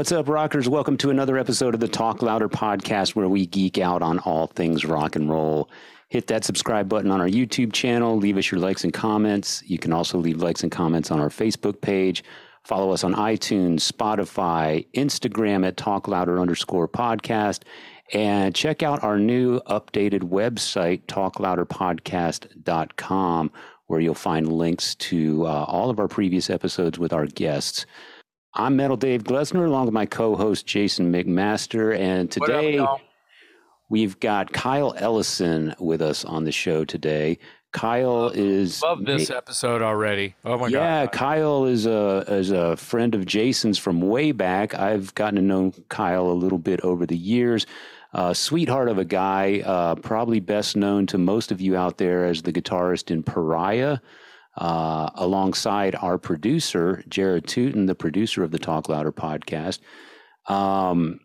What's up, rockers? Welcome to another episode of the Talk Louder podcast where we geek out on all things rock and roll. Hit that subscribe button on our YouTube channel. Leave us your likes and comments. You can also leave likes and comments on our Facebook page. Follow us on iTunes, Spotify, Instagram at Talk Louder underscore podcast. And check out our new updated website, talklouderpodcast.com, where you'll find links to uh, all of our previous episodes with our guests. I'm Metal Dave Glesner, along with my co-host Jason McMaster, and today up, we've got Kyle Ellison with us on the show today. Kyle is love this episode already. Oh my yeah, god! Yeah, Kyle is a is a friend of Jason's from way back. I've gotten to know Kyle a little bit over the years. Uh, sweetheart of a guy, uh, probably best known to most of you out there as the guitarist in Pariah uh, alongside our producer, Jared Tuten, the producer of the Talk Louder podcast. Um,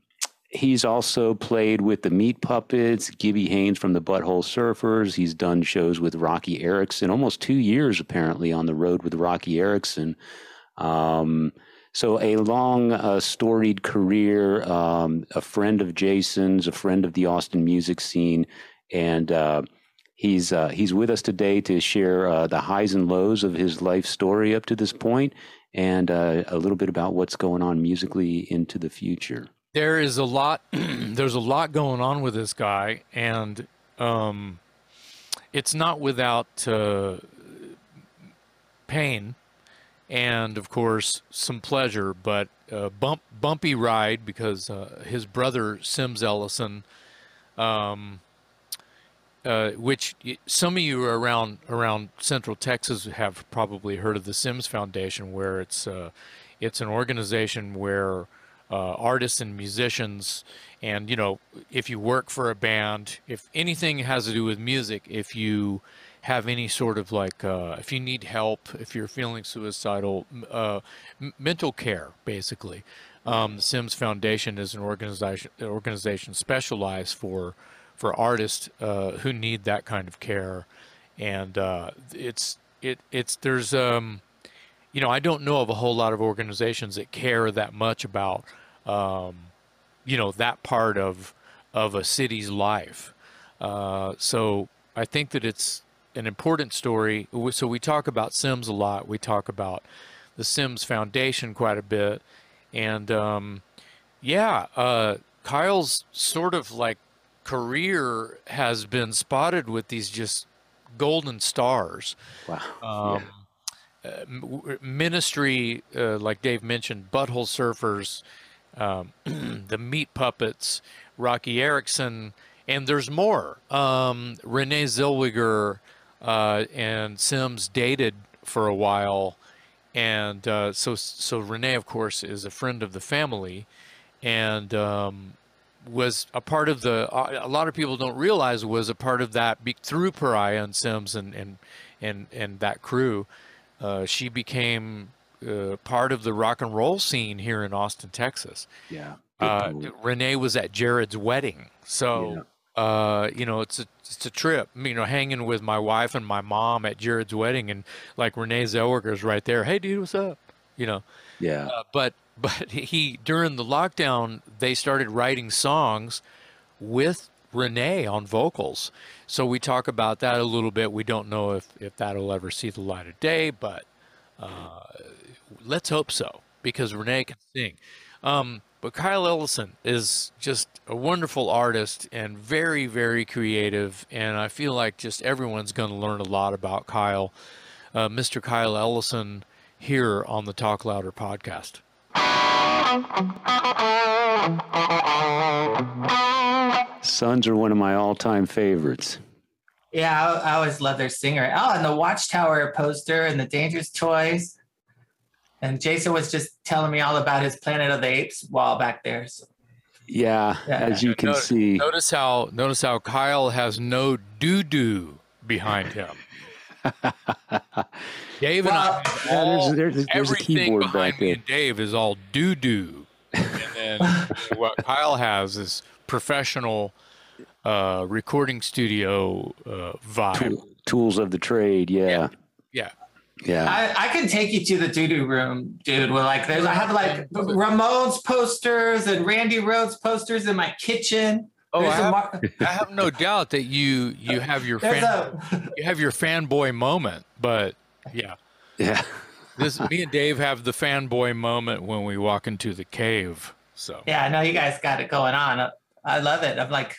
he's also played with the Meat Puppets, Gibby Haynes from the Butthole Surfers. He's done shows with Roky Erickson, almost two years apparently on the road with Roky Erickson. Um, so a long, uh, storied career, um, a friend of Jason's, a friend of the Austin music scene, and uh, He's uh, he's with us today to share uh, the highs and lows of his life story up to this point, and uh, a little bit about what's going on musically into the future. There is a lot. there's a lot going on with this guy, and um, it's not without uh, pain, and of course some pleasure, but a bump bumpy ride because uh, his brother Sims Ellison. Um, uh, which some of you around around Central Texas have probably heard of the Sims Foundation, where it's uh, it's an organization where uh, artists and musicians, and you know, if you work for a band, if anything has to do with music, if you have any sort of like, uh, if you need help, if you're feeling suicidal, uh, mental care, basically, um, Sims Foundation is an organization organization specialized for for artists uh, who need that kind of care, and uh, it's it it's there's um, you know I don't know of a whole lot of organizations that care that much about um, you know that part of of a city's life. Uh, so I think that it's an important story. So we talk about Sims a lot. We talk about the Sims Foundation quite a bit, and um, yeah, uh, Kyle's sort of like career has been spotted with these just golden stars. Wow. Um, yeah. uh, ministry, uh, like Dave mentioned, Butthole Surfers, um, the Meat Puppets, Roky Erickson, and there's more. Um, Renee Zellweger uh, and Sims dated for a while. And uh, so, so Renee, of course, is a friend of the family, and um, was a part of the. A lot of people don't realize was a part of that be, through Pariah and Sims and and and and that crew. Uh, she became uh, part of the rock and roll scene here in Austin, Texas. Yeah. Uh, Renee was at Jared's wedding, so yeah. uh, you know it's a it's a trip. You know, hanging with my wife and my mom at Jared's wedding, and like Renee Zellweger's right there. Hey, dude, what's up? You know. Yeah. Uh, but but he during the lockdown they started writing songs with Renee on vocals. So we talk about that a little bit. We don't know if, if that'll ever see the light of day, but uh, let's hope so because Renee can sing. Um, but Kyle Ellison is just a wonderful artist and very, very creative. And I feel like just everyone's going to learn a lot about Kyle, uh, Mr. Kyle Ellison, here on the Talk Louder podcast. Sons are one of my all-time favorites. Yeah, I, I always love their singer. Oh, and the Watchtower poster and the Dangerous Toys. And Jason was just telling me all about his Planet of the Apes wall back there. So. Yeah, yeah, as you can notice, see. Notice how notice how Kyle has no doo doo behind him. Dave well, and I, all, there's, there's, there's everything behind me and Dave is all doo doo, and then what Kyle has is professional uh, recording studio uh, vibe. Tool, tools of the trade, yeah. yeah. Yeah. I, I can take you to the doo doo room, dude. Where like there's I have like Ramones posters and Randy Rhoads posters in my kitchen. Oh, I have, mar- I have no doubt that you you have your fan, a you have your fanboy moment, but yeah, yeah. this me and Dave have the fanboy moment when we walk into the cave. So yeah. I know you guys got it going on. I love it. I'm like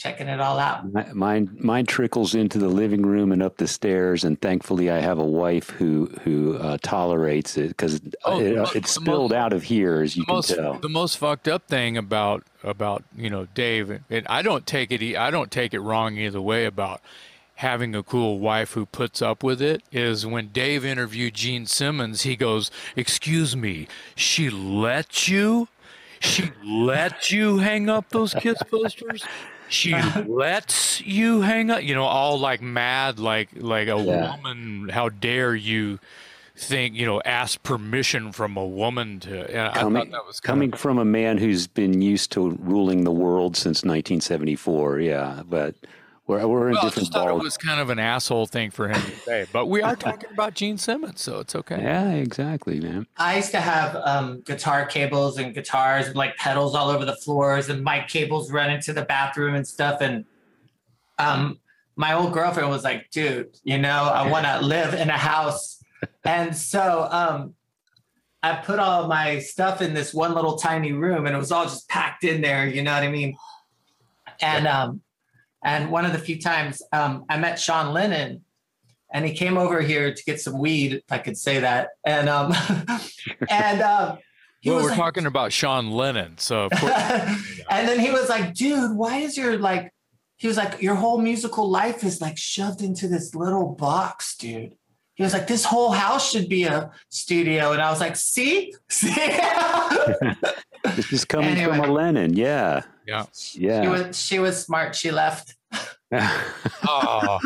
checking it all out. Mi- Mine, mine trickles into the living room and up the stairs, and thankfully, I have a wife who who uh, tolerates it because Oh, it, the uh, it spilled most- out of here, as you the can most tell. the most fucked up thing about about you know Dave, and I don't take it e- I don't take it wrong either way about having a cool wife who puts up with it is when Dave interviewed Gene Simmons, he goes, "Excuse me, she let you." She let you hang up those kiss posters. She uh-huh. lets you hang up. You know, all like mad, like like a Yeah. woman. How dare you think? You know, ask permission from a woman to. Coming, thought that was kind coming from a man who's been used to ruling the world since 1974. Yeah, but we're we're in Well, I different just thought ball. it was kind of an asshole thing for him to say, but we are talking about Gene Simmons, so it's okay. Yeah, exactly, man. I used to have um, guitar cables and guitars and like pedals all over the floors and mic cables run into the bathroom and stuff. And um, my old girlfriend was like, dude, you know, I want to live in a house. And so um, I put all my stuff in this one little tiny room and it was all just packed in there. You know what I mean? And um, and one of the few times um, I met Sean Lennon and he came over here to get some weed, if I could say that. And um, and um, he Well, was we're like, talking about Sean Lennon, so of course, and then he was like, dude, why is your like he was like, your whole musical life is like shoved into this little box, dude. He was like, this whole house should be a studio. And I was like, see? See? This is coming Anyway. from a Lennon. Yeah, yeah. She was she was smart. She left. Oh,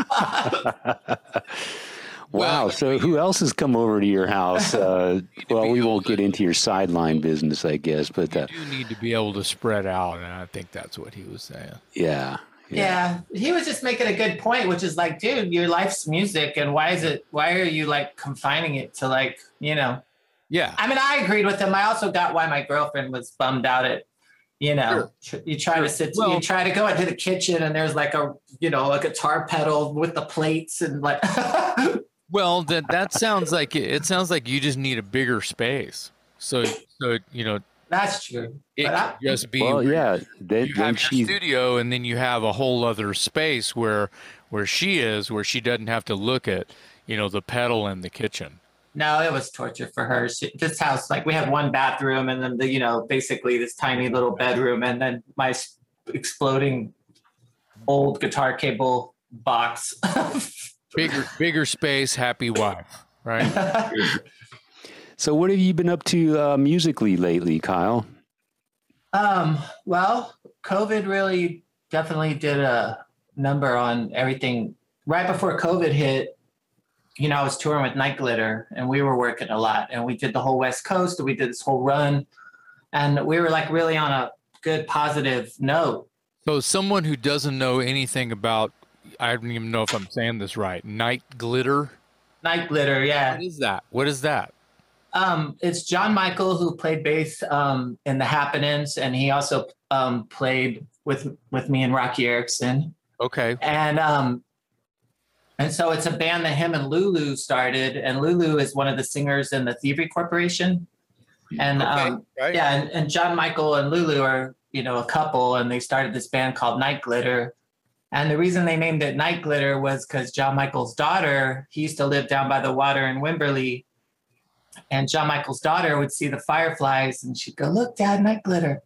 wow. So who else has come over to your house? Uh, well, we won't get into your sideline business, I guess, but uh, you do need to be able to spread out, and I think that's what he was saying. yeah. Yeah. He was just making a good point, which is like, dude, your life's music. And why is it why are you like confining it to like, you know, Yeah, I mean, I agreed with him. I also got why my girlfriend was bummed out at, you know, tr- you try to sit, Well- you try to go into the kitchen and there's like a, you know, a guitar pedal with the plates and like, Well, that that sounds like it, it sounds like you just need a bigger space. So so you know that's true. it But I- just be Well, yeah. Then, you then have your studio and then you have a whole other space where where she is where she doesn't have to look at you know the pedal in the kitchen. No, it was torture for her. She, this house, like we have one bathroom and then the, you know, basically this tiny little bedroom and then my exploding old guitar cable box. Bigger bigger space, happy wife, right? so. What have you been up to uh, musically lately, Kyle? Um, well, COVID really definitely did a number on everything. Right before COVID hit, you know, I was touring with Night Glitter and we were working a lot and we did the whole West Coast and we did this whole run and we were like really on a good positive note. So someone who doesn't know anything about I don't even know if I'm saying this right. Night glitter. Night Glitter, yeah. What is that? What is that? Um, it's John Michael who played bass um, in the Happenings, and he also um, played with with me and Roky Erickson. Okay. And um, and so it's a band that him and Lulu started, and Lulu is one of the singers in the Thievery Corporation. And Okay, um, right. yeah, and, and John Michael and Lulu are you know a couple, and they started this band called Night Glitter. And the reason they named it Night Glitter was because John Michael's daughter, he used to live down by the water in Wimberley. And John Michael's daughter would see the fireflies and she'd go, Look, Dad, night glitter.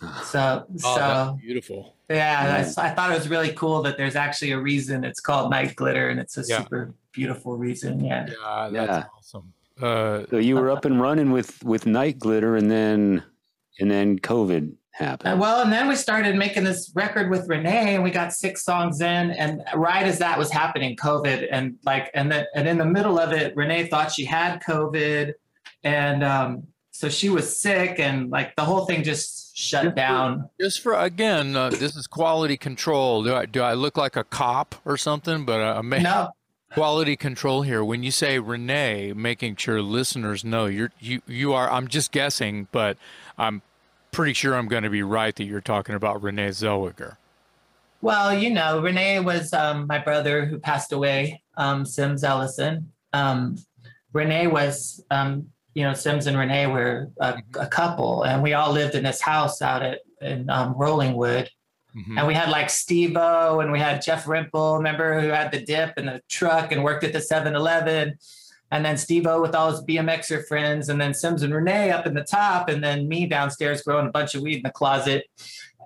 So, Oh, so that's beautiful. Yeah, that's, I thought it was really cool that there's actually a reason it's called night glitter and it's a Yeah. super beautiful reason. Yeah. Yeah, that's Yeah. awesome. Uh, So you were up and running with with Night Glitter, and then and then COVID And happened. well, and then we started making this record with Renee, and we got six songs in. And right as that was happening, COVID, and like, and then and in the middle of it, Renee thought she had COVID, and um, so she was sick, and like the whole thing just shut down. just for again, uh, this is quality control. Do I do I look like a cop or something? But uh, I may, No, quality control here. When you say Renee, making sure listeners know you're you you are. I'm just guessing, but I'm pretty sure I'm going to be right that you're talking about Renee Zellweger. Well, you know, Renee was um, my brother who passed away, um, Sims Ellison. Um, Renee was, um, you know, Sims and Renee were a, a, couple, and we all lived in this house out at in um, Rollingwood. Mm-hmm. And we had like Steve O and we had Jeff Rimple, remember, who had the dip and the truck and worked at the 7 Eleven. And then Steve O with all his BMXer friends, and then Sims and Renee up in the top, and then me downstairs growing a bunch of weed in the closet.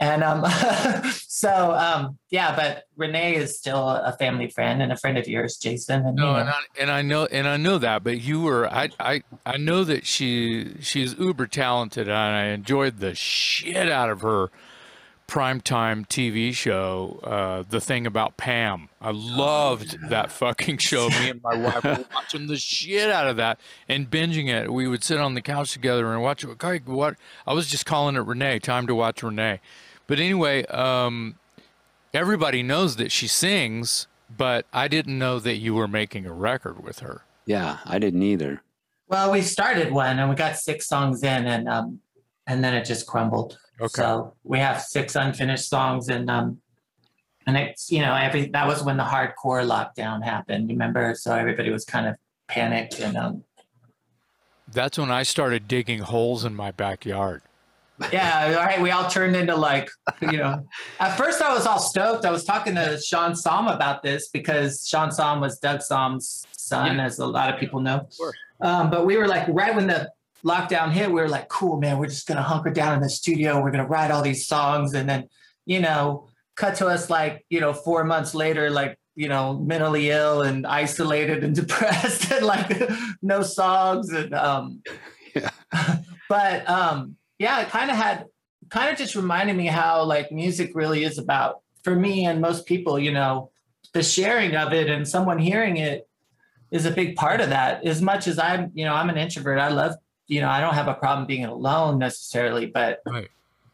And um, so, um, yeah, but Renee is still a family friend and a friend of yours, Jason. And, no, you know. and, I, and I know, and I know that, but you were, I, I, I know that she, she's uber talented, and I enjoyed the shit out of her primetime TV show, uh, The Thing About Pam. I loved oh, yeah. that fucking show. Me and my wife were watching the shit out of that and binging it. We would sit on the couch together and watch it. What? I was just calling it Renee. Time to watch Renee. But anyway, um, everybody knows that she sings, but I didn't know that you were making a record with her. Yeah, I didn't either. Well, we started one and we got six songs in, and um, and then it just crumbled. Okay. So we have six unfinished songs, and um, and it's you know every that was when the hardcore lockdown happened. Remember? So everybody was kind of panicked, and um. That's when I started digging holes in my backyard. Yeah, all right. We all turned into like, you know. At first, I was all stoked. I was talking to Sean Sahm about this because Sean Sahm was Doug Sahm's son, yeah. as a lot of people know. Um, but we were like, right when the lockdown hit, we were like, cool, man, we're just gonna hunker down in the studio. We're gonna write all these songs, and then, you know, cut to us like, you know, four months later, like, you know, mentally ill and isolated and depressed, and like no songs, and um, yeah. but um, yeah, it kind of had, kind of just reminded me how like music really is about for me and most people, you know, the sharing of it and someone hearing it is a big part of that. As much as I'm, you know, I'm an introvert, I love you know, I don't have a problem being alone necessarily, but right.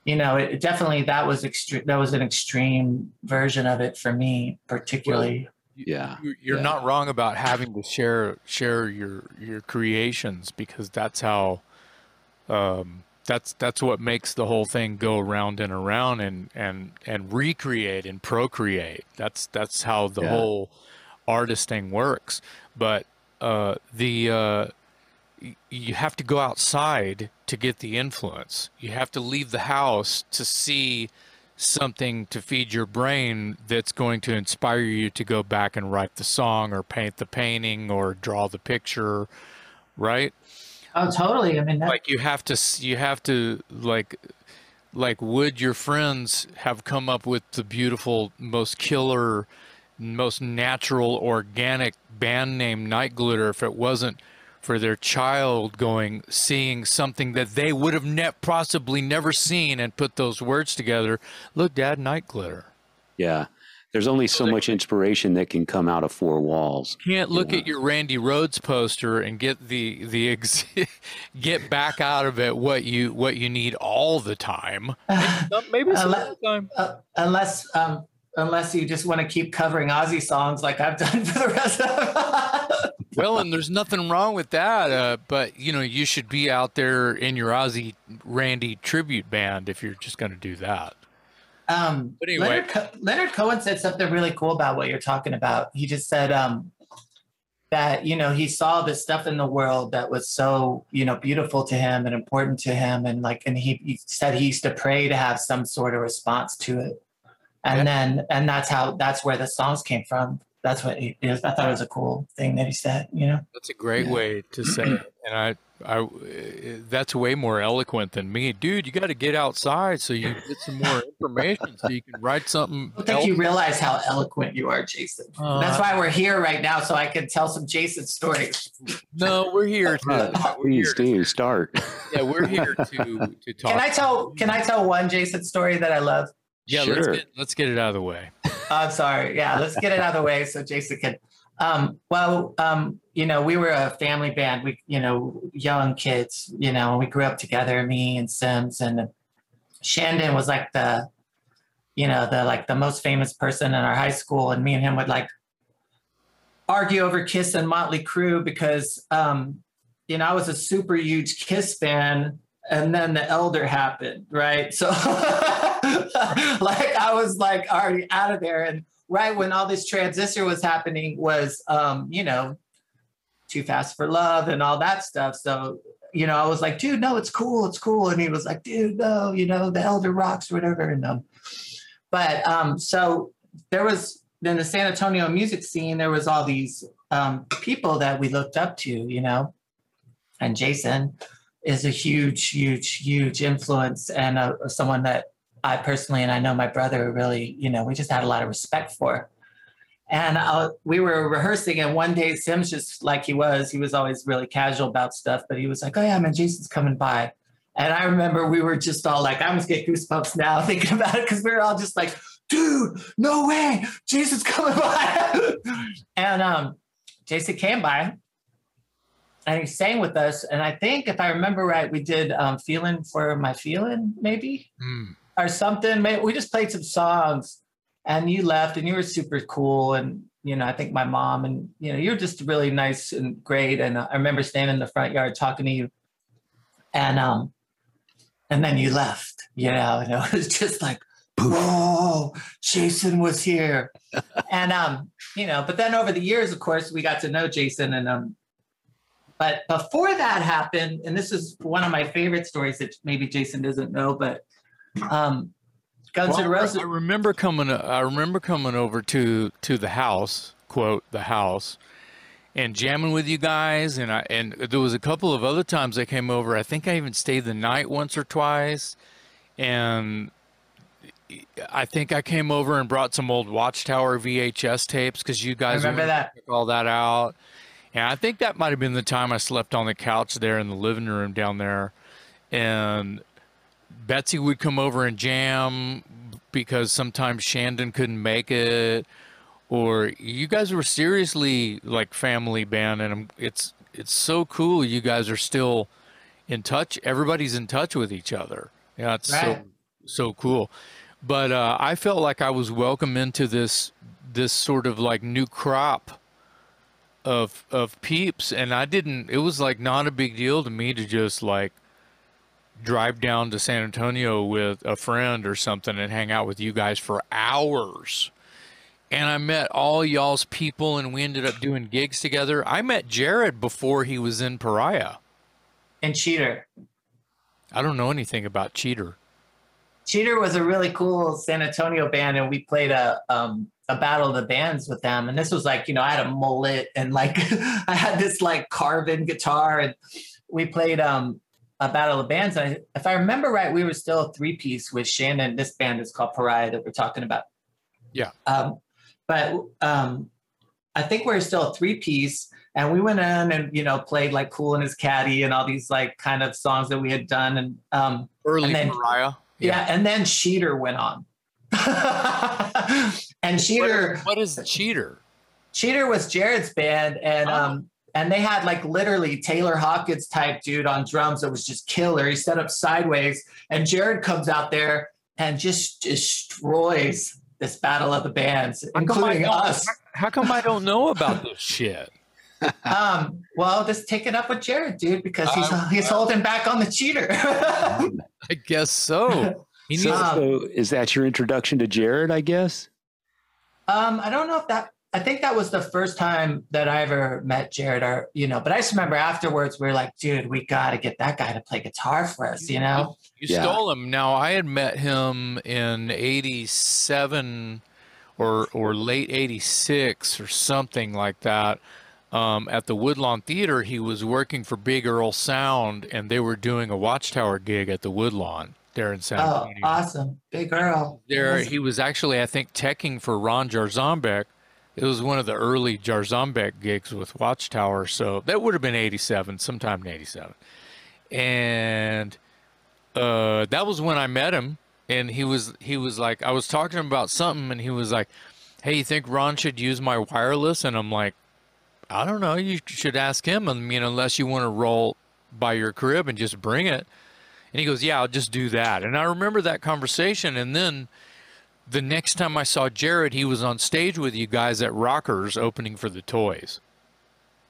you know, it, definitely that was extreme. That was an extreme version of it for me, particularly. Well, yeah, you're yeah. not wrong about having to share share your your creations because that's how. Um, that's that's what makes the whole thing go around and around and and and recreate and procreate. That's that's how the yeah. whole artist thing works. But uh, the uh, you have to go outside to get the influence. You have to leave the house to see something to feed your brain that's going to inspire you to go back and write the song or paint the painting or draw the picture, right? Oh, totally. I mean, that... like you have to, you have to like, like would your friends have come up with the beautiful, most killer, most natural, organic band name Night Glitter if it wasn't for their child going seeing something that they would have ne- possibly never seen and put those words together? Look dad night glitter. Yeah there's only so much inspiration that can come out of four walls can't look at your randy Rhoads poster and get the the ex- get back out of it what you what you need all the time maybe some unless, time. Uh, unless um unless you just want to keep covering Ozzy songs like I've done for the rest of well, and there's nothing wrong with that, uh, but you know, you should be out there in your Ozzy Randy tribute band if you're just going to do that. Um, but anyway, Leonard, Co- Leonard, Cohen said something really cool about what you're talking about. He just said um, that you know he saw this stuff in the world that was so you know beautiful to him and important to him, and like, and he, he said he used to pray to have some sort of response to it, and yeah. then and that's how that's where the songs came from that's what he is. I thought it was a cool thing that he said. You know, that's a great yeah. way to say it, and I, I, that's way more eloquent than me, dude. You got to get outside so you get some more information, so you can write something. I think you realize how eloquent you are, Jason. Uh, that's why we're here right now, so I can tell some Jason stories. No, we're here to. Please, do start. Yeah, we're here to to talk. Can I tell? Can I tell one Jason story that I love? Yeah, sure. let's get let's get it out of the way. I'm sorry. Yeah, let's get it out of the way so Jason can. Um, well, um, you know, we were a family band. We, you know, young kids. You know, we grew up together. Me and Sims and Shandon was like the, you know, the like the most famous person in our high school, and me and him would like argue over Kiss and Motley Crue because um, you know I was a super huge Kiss fan, and then the Elder happened, right? So like I was like already out of there, and right when all this transistor was happening was um, you know too fast for love and all that stuff. So you know I was like, dude, no, it's cool, it's cool, and he was like, dude, no, you know the Elder rocks, whatever, and um, but um, so there was in the San Antonio music scene, there was all these um, people that we looked up to, you know, and Jason is a huge, huge, huge influence and uh, someone that I personally and I know my brother really, you know, we just had a lot of respect for. And uh, we were rehearsing, and one day Sim's just like he was. He was always really casual about stuff, but he was like, "Oh yeah, man, Jason's coming by." And I remember we were just all like, I almost get goosebumps now thinking about it because we were all just like, dude, no way, Jason's coming by. and um, Jason came by and he sang with us. And I think, if I remember right, we did um, Feeling for My Feeling, maybe, mm. Or something. Maybe We just played some songs and you left and you were super cool. And, you know, I think my mom and, you know, you're just really nice and great. And I remember standing in the front yard talking to you. And, um, and then you left, you know, and it was just like, whoa, Jason was here. and um, you know, but then over the years, of course, we got to know Jason and um but before that happened, and this is one of my favorite stories that maybe Jason doesn't know, but um Guns well, N' Roses. I remember coming I remember coming over to to the house, quote, the house, and jamming with you guys and I and there was a couple of other times I came over. I think I even stayed the night once or twice. And I think I came over and brought some old Watchtower VHS tapes because you guys remember that all that out. And I think that might have been the time I slept on the couch there in the living room down there. And Betsy would come over and jam because sometimes Shandon couldn't make it. Or you guys were seriously like family band, and it's it's so cool. You guys are still in touch. Everybody's in touch with each other. Yeah, it's right. so so cool but uh, I felt like I was welcome into this this sort of like new crop of of peeps, and I didn't. It was like not a big deal to me to just like drive down to San Antonio with a friend or something and hang out with you guys for hours. And I met all y'all's people, and we ended up doing gigs together. I met Jared before he was in Pariah. And Cheater. I don't know anything about Cheater. Cheater was a really cool San Antonio band, and we played a um, a battle of the bands with them. And this was like, you know, I had a mullet and like I had this like carbon guitar, and we played um, a battle of bands. And I, if I remember right, we were still a three piece with Shandon. This band is called Pariah that we're talking about. Yeah. Um, but um, I think we are still a three piece. And we went in and you know played like "Cool and His Caddy" and all these like kind of songs that we had done. And um, early and then, Pariah yeah. yeah, and then Cheater went on. and Cheater. What is, what is Cheater? Cheater was Jared's band, and oh. um, and they had like literally Taylor Hawkins type dude on drums that was just killer. He set up sideways, and Jared comes out there and just destroys this battle of the bands, how including us. How come I don't know about this shit? um, well, just take it up with Jared, dude, because he's um, he's holding back on the cheater. I guess so. so, so, is that your introduction to Jared? I guess. Um, I don't know if that. I think that was the first time that I ever met Jared, or you know. But I just remember afterwards, we were like, "Dude, we got to get that guy to play guitar for us," you know. You yeah. stole him. Now I had met him in '87 or or late '86 or something like that um, at the Woodlawn Theater, he was working for Big Earl Sound, and they were doing a Watchtower gig at the Woodlawn there in San oh, Antonio. Oh, awesome. Big Earl. There, he was actually, I think, teching for Ron Jarzombek. It was one of the early Jarzombek gigs with Watchtower, so that would have been 87, sometime in 87. And uh, that was when I met him, and he was he was like, I was talking about something, and he was like, hey, you think Ron should use my wireless? And I'm like, I don't know. You should ask him. I mean, unless you want to roll by your crib and just bring it. And he goes, Yeah, I'll just do that. And I remember that conversation. And then the next time I saw Jared, he was on stage with you guys at Rockers opening for the Toys.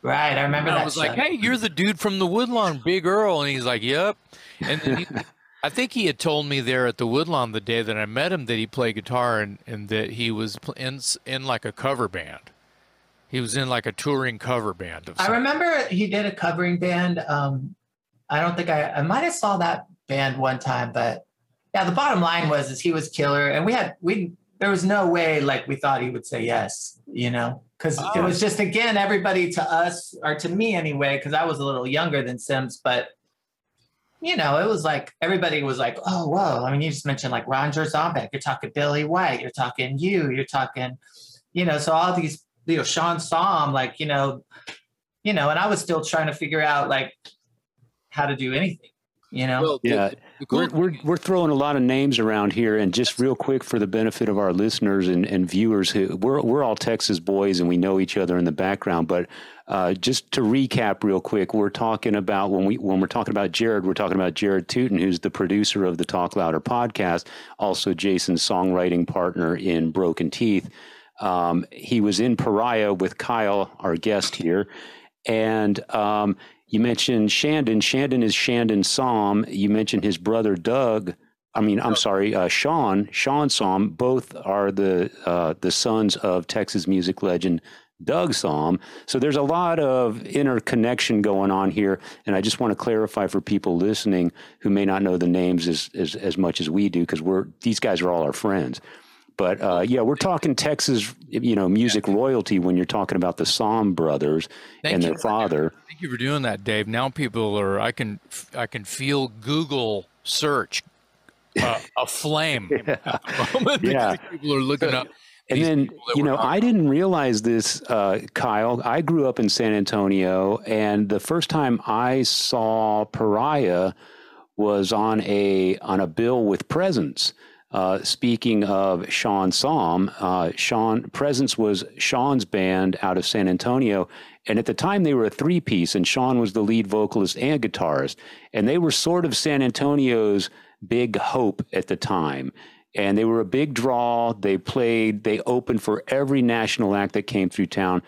Right, I remember And that. I was show. like, "Hey, you're the dude from the Woodlawn, Big Earl," and he's like, "Yep." And he, I think he had told me there at the Woodlawn the day that I met him that he played guitar and, and that he was in in like a cover band. He was in like a touring cover band of I remember he did a covering band. Um, I don't think I, I might have saw that band one time, but yeah, the bottom line was is he was killer, and we had we there was no way like we thought he would say yes, you know, because it Oh. was just again everybody to us or to me anyway, because I was a little younger than Sims, but you know, it was like everybody was like, oh, whoa. I mean, you just mentioned like Ron Jarzombek, you're talking Billy White, you're talking you, you're talking, you know, so all these, you know, Sean Sahm, like, you know, you know, and I was still trying to figure out like how to do anything, you know. Well, Yeah, the cool We're, we're, we're throwing a lot of names around here, and just real quick for the benefit of our listeners and, and viewers, who we're we're all Texas boys and we know each other in the background. But uh, just to recap real quick, we're talking about when we when we're talking about Jared, we're talking about Jared Tuten, who's the producer of the Talk Louder podcast, also Jason's songwriting partner in Broken Teeth. Um, he was in Pariah with Kyle, our guest here, and um, you mentioned Shandon. Shandon is Shandon Sahm. You mentioned his brother Doug. I mean, I'm sorry, uh, Sean. Sean Sahm. Both are the uh, the sons of Texas music legend Doug Sahm. So there's a lot of interconnection going on here, and I just want to clarify for people listening who may not know the names as as, as much as we do, because we're these guys are all our friends. But uh, yeah, we're talking Texas, you know, music royalty when you're talking about the Sahm brothers Thank and their father. Thank you for doing that, Dave. Now people are I can I can feel Google search uh, aflame at the moment Yeah. people are looking up. And then, you know, I didn't realize this, uh, Kyle. I grew up in San Antonio, and the first time I saw Pariah was on a on a bill with Presence. Uh, speaking of Sean Sahm, uh, Sean Presence was Sean's band out of San Antonio, and at the time they were a three piece, and Sean was the lead vocalist and guitarist, and they were sort of San Antonio's big hope at the time and they were a big draw. They played, they opened for every national act that came through town.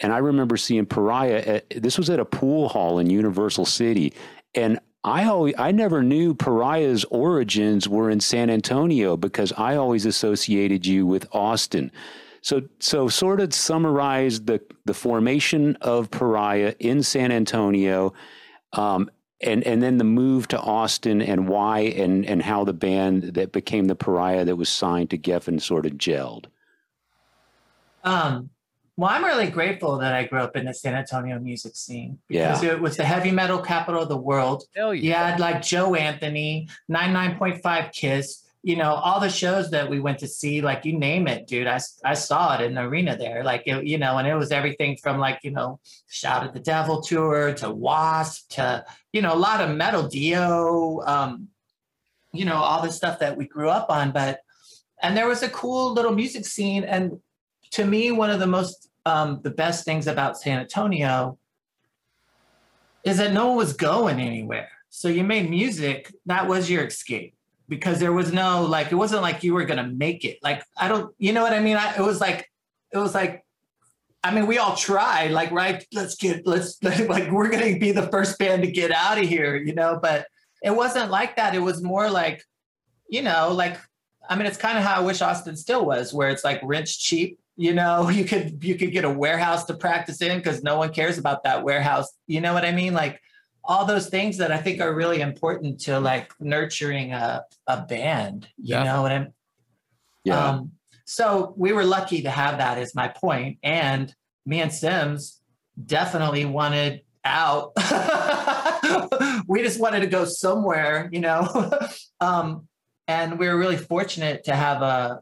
And I remember seeing Pariah. At, this was at a pool hall in Universal City, and I always, I never knew Pariah's origins were in San Antonio because I always associated you with Austin. So, so sort of summarize the the formation of Pariah in San Antonio, um, and and then the move to Austin and why and and how the band that became the Pariah that was signed to Geffen sort of gelled. Um, well, I'm really grateful that I grew up in the San Antonio music scene because Yeah. it was the heavy metal capital of the world. Hell You had like Joe Anthony, 99.5 Kiss, you know, all the shows that we went to see, like you name it, dude. I, I saw it in the arena there. Like, it, you know, and it was everything from like, you know, Shout at the Devil tour to Wasp to, you know, a lot of metal Dio, um, you know, all the stuff that we grew up on. But, and there was a cool little music scene. And to me, one of the most, um, the best things about San Antonio is that no one was going anywhere. So you made music, that was your escape because there was no, like, it wasn't like you were to make it. Like, I don't, you know what I mean? I, it was like, it was like, I mean, we all tried, like, right, let's get, let's, like, we're to be the first band to get out of here, you know, but it wasn't like that. It was more like, you know, like, I mean, it's kind of how I wish Austin still was, where it's like rent cheap. You know, you could you could get a warehouse to practice in because no one cares about that warehouse. You know what I mean? Like all those things that I think are really important to like nurturing a a band. You Yeah. know what I'm? Yeah, Um, so we were lucky to have that is my. And me and Sims definitely wanted out. we just wanted to go somewhere, you know. um, and we were really fortunate to have a,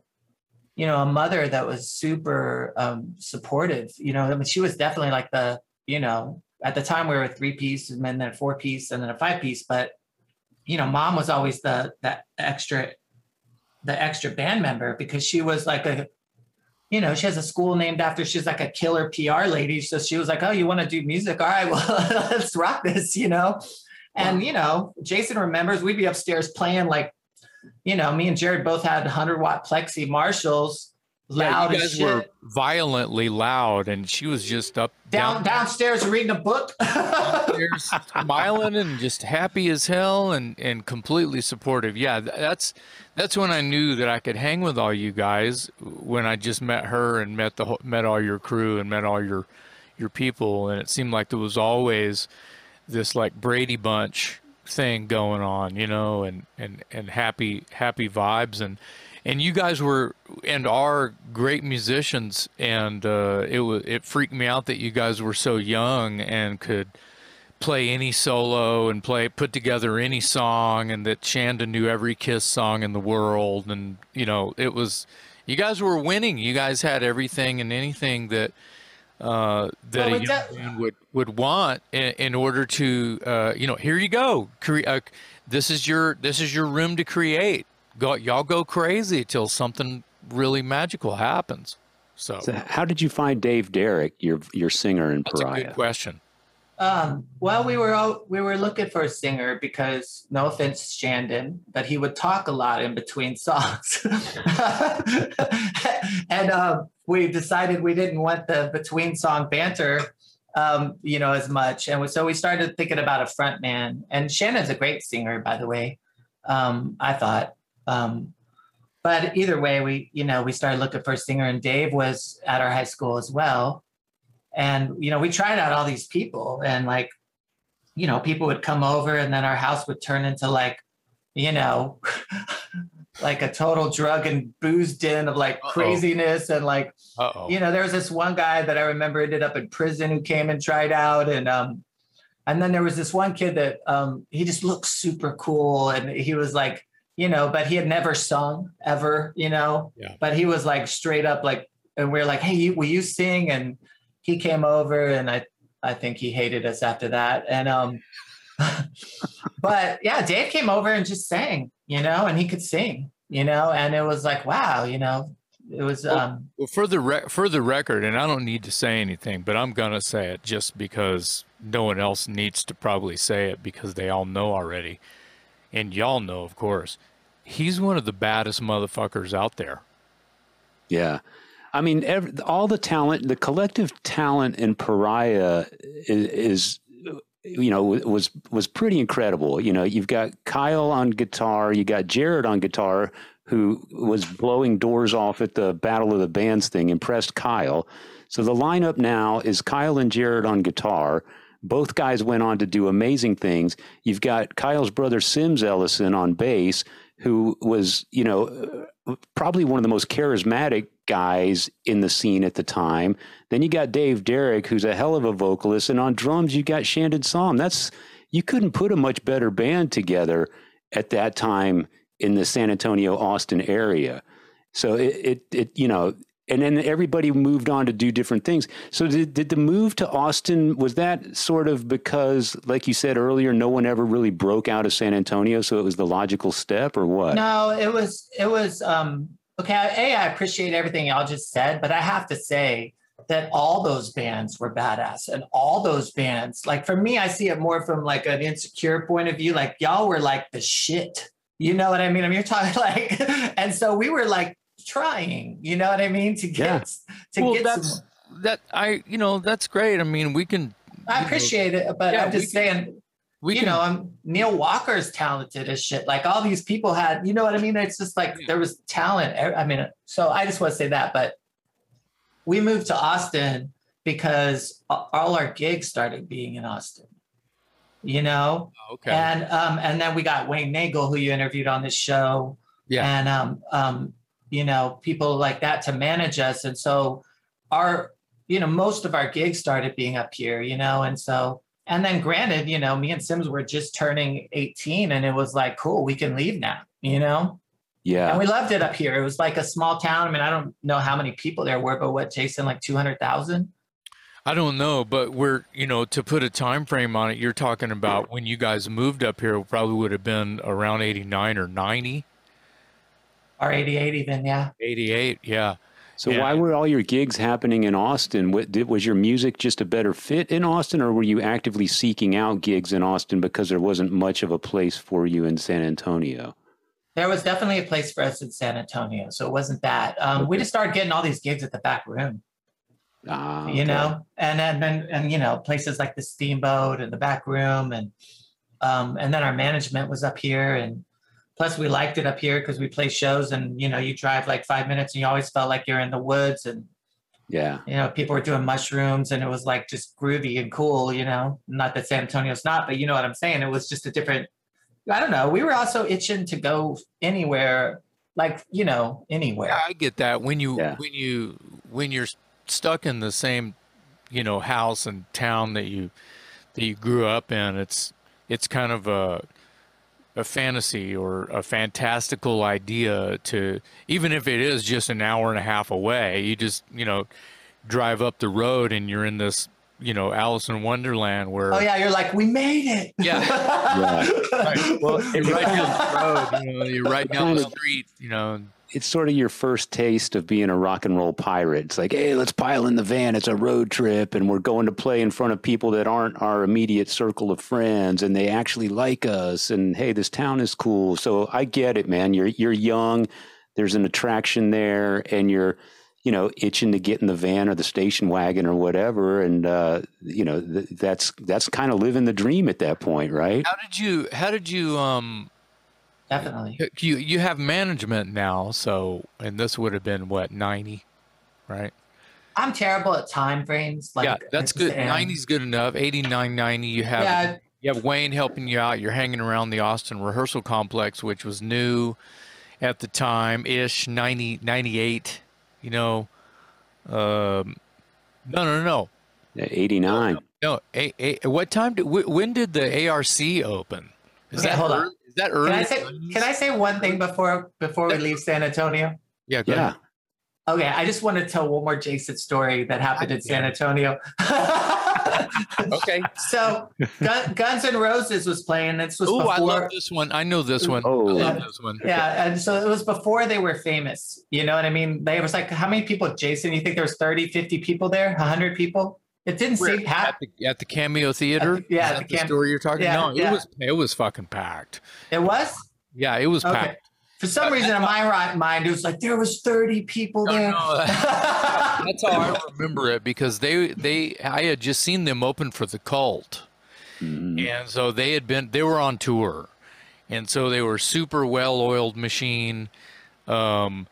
you know, a mother that was super um, supportive. You know, I mean, she was definitely like the, you know, at the time we were a three piece and then a four piece and then a five piece, but you know, mom was always the that extra the extra band member because she was like a you know she has a school named after she's like a killer pr lady. So she was like oh you want to do music? All right well let's rock this you know? And you know jason remembers we'd be upstairs playing like you know, me and Jared both had 100 watt plexi Marshalls loud yeah, you as guys were violently loud, and she was just up down, downstairs reading a book, downstairs smiling and just happy as hell, and and completely supportive. Yeah, that's that's when I knew that I could hang with all you guys when I just met her and met the met all your crew and met all your your people, and it seemed like there was always this like Brady Bunch thing going on, you know, and and and happy happy vibes. And and you guys were and are great musicians. And uh, it was it freaked me out that you guys were so young and could play any solo and play put together any song and that Shandon knew every Kiss song in the world. And you know it was you guys were winning. You guys had everything and anything that uh, that well, a young man would would want in, in order to uh, you know here you go cre- uh, this is your this is your room to create go y'all go crazy till something really magical happens. So, so how did you find Dave Derrick, your your singer in That's Pariah? a good question. Um, well, we were all, we were looking for a singer because no offense, Shandon, but he would talk a lot in between songs, and um, we decided we didn't want the between song banter, um, you know, as much, and so we started thinking about a front man. And Shandon's a great singer, by the way. Um, I thought, um, but either way, we you know we started looking for a singer, and Dave was at our high school as well. And you know we tried out all these people, and like you know people would come over, and then our house would turn into like you know like a total drug and booze den of like Uh-oh. craziness and like Uh-oh. you know there was this one guy that I remember ended up in prison who came and tried out and um and then there was this one kid that um he just looked super cool and he was like you know, but he had never sung ever, you know. Yeah. But he was like straight up like, and we are like, hey, you, will you sing? And he came over, and I, I think he hated us after that. And um, but yeah, Dave came over and just sang, you know, and he could sing, you know, and it was like, wow, you know, it was. Well, um well for the re- for the record, and I don't need to say anything, but I'm gonna say it just because no one else needs to probably say it because they all know already and y'all know, of course, he's one of the baddest motherfuckers out there. Yeah. I mean, every, all the talent, the collective talent in Pariah is, is, you know, was was pretty incredible. You know, you've got Kyle on guitar, you got Jared on guitar, who was blowing doors off at the Battle of the Bands thing, impressed Kyle. So the lineup now is Kyle and Jared on guitar. Both guys went on to do amazing things. You've got Kyle's brother Sims Ellison on bass, who was, you know, probably one of the most charismatic guys in the scene at the time. Then you got Dave Derrick, who's a hell of a vocalist, and on drums you got Shandon Sahm. That's you couldn't put a much better band together at that time in the San Antonio Austin area. So it, it, it you know and then everybody moved on to do different things. So did, did the move to Austin was that sort of because, like you said earlier, no one ever really broke out of San Antonio, so it was the logical step, or what? No, it was it was um, okay. A, I appreciate everything y'all just said, but I have to say that all those bands were badass, and all those bands, like for me, I see it more from like an insecure point of view. Like y'all were like the shit. You know what I mean? I mean, you're talking like, and so we were like trying. You know what I mean? To get yeah. to well, get that's, some. That I you know that's great. I mean, we can. I appreciate know, it, but yeah, I'm just saying. We you can, know, I'm Neil Walker's talented as shit. Like all these people had, you know what I mean? It's just like there was talent. I mean, so I just want to say that. But we moved to Austin because all our gigs started being in Austin. You know, oh, okay. And um, and then we got Wayne Nagel, who you interviewed on this show. Yeah. And um, um, you know, people like that to manage us. And so our, you know, most of our gigs started being up here, you know, and so, and then granted, you know, me and Sims were just turning 18 and it was like, cool, we can leave now, you know? Yeah. And we loved it up here. It was like a small town. I mean, I don't know how many people there were, but what, Jason, like 200,000? I don't know, but we're, you know, to put a time frame on it, you're talking about when you guys moved up here, probably would have been around 89 or 90 or 88 even yeah 88 yeah so yeah. why were all your gigs happening in austin what, did, was your music just a better fit in austin or were you actively seeking out gigs in austin because there wasn't much of a place for you in san antonio There was definitely a place for us in San Antonio, so it wasn't that. Um, we just started getting all these gigs at the back room, Ah, you okay. know, and then and, and you know places like the Steamboat and the back room, and um, and then our management was up here, and plus we liked it up here because we play shows, and you know you drive like five minutes, and you always felt like you're in the woods, and Yeah. you know people were doing mushrooms, and it was like just groovy and cool, you know. Not that San Antonio's not, but you know what I'm saying. It was just a different. I don't know. We were also itching to go anywhere, like you know, anywhere. Yeah, I get that. When you Yeah. when you when you're stuck in the same, you know, house and town that you that you grew up in, it's it's kind of a a fantasy or a fantastical idea to even if it is just an hour and a half away, you just, you know, drive up the road and you're in this, you know, Alice in Wonderland where Oh yeah, you're like, we made it. Yeah. Right. well, you're right down the road, you know, you're right down the street, you know, and It's sort of your first taste of being a rock and roll pirate. It's like, hey, let's pile in the van. It's a road trip, and we're going to play in front of people that aren't our immediate circle of friends, and they actually like us. And hey, this town is cool. So I get it, man. You're you're young. There's an attraction there, and you're, you know, itching to get in the van or the station wagon or whatever. And uh, you know, th- that's that's kind of living the dream at that point, right? how did you how did you um Definitely. you you have management now so and this would have been what 90 right? I'm terrible at time frames. Like yeah that's good. and- 90's good enough. 89 90 you have Yeah, you have wayne helping you out. You're hanging around the austin rehearsal complex which was new at the time ish 90 98 you know? Um no no no Eighty nine. no a, a, what time did when did the arc open? Is Okay, that hold on. Early, is that early Can I say can I say one thing before before we leave San Antonio? yeah go Yeah. ahead. Okay, I just want to tell one more Jason story that happened in San Antonio. okay so Gun, Guns N' Roses was playing. This was Oh, I before. love this one. I know this one. Oh. I love this one. yeah, and so it was before they were famous. You know what I mean? They was like, how many people, Jason? You think there was 30, 50 people there? 100 people? It didn't Where- seem at packed. the at the Cameo Theater. At the- yeah, Is at that the the Cam- story you're talking. yeah, no, it yeah. was it was fucking packed. It was? Yeah, it was Okay. packed. For some reason, in my right mind, it was like there was 30 people No, there. no, That's how I remember it because they they I had just seen them open for the cult, Mhm. and so they had been they were on tour, and so they were super well oiled machine. Um,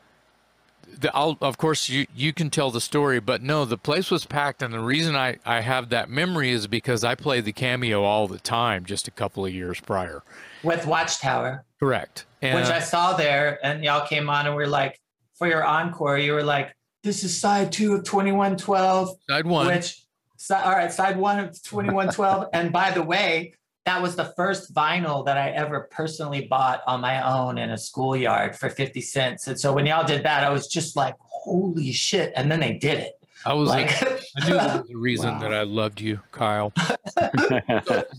the, I'll, of course you you can tell the story, but no, the place was packed, and the reason I I have that memory is because I played the cameo all the time just a couple of years prior. With Watchtower, Correct. And, which I saw there, and y'all came on and were like, for your encore, you were like, this is side two of 2112. side one. Which, si- all right, side one of 2112. and by the way, that was the first vinyl that I ever personally bought on my own in a schoolyard for 50 cents. And so when y'all did that, I was just like, holy shit. And then they did it. I was Like, I knew there was a reason Wow. that I loved you, Kyle.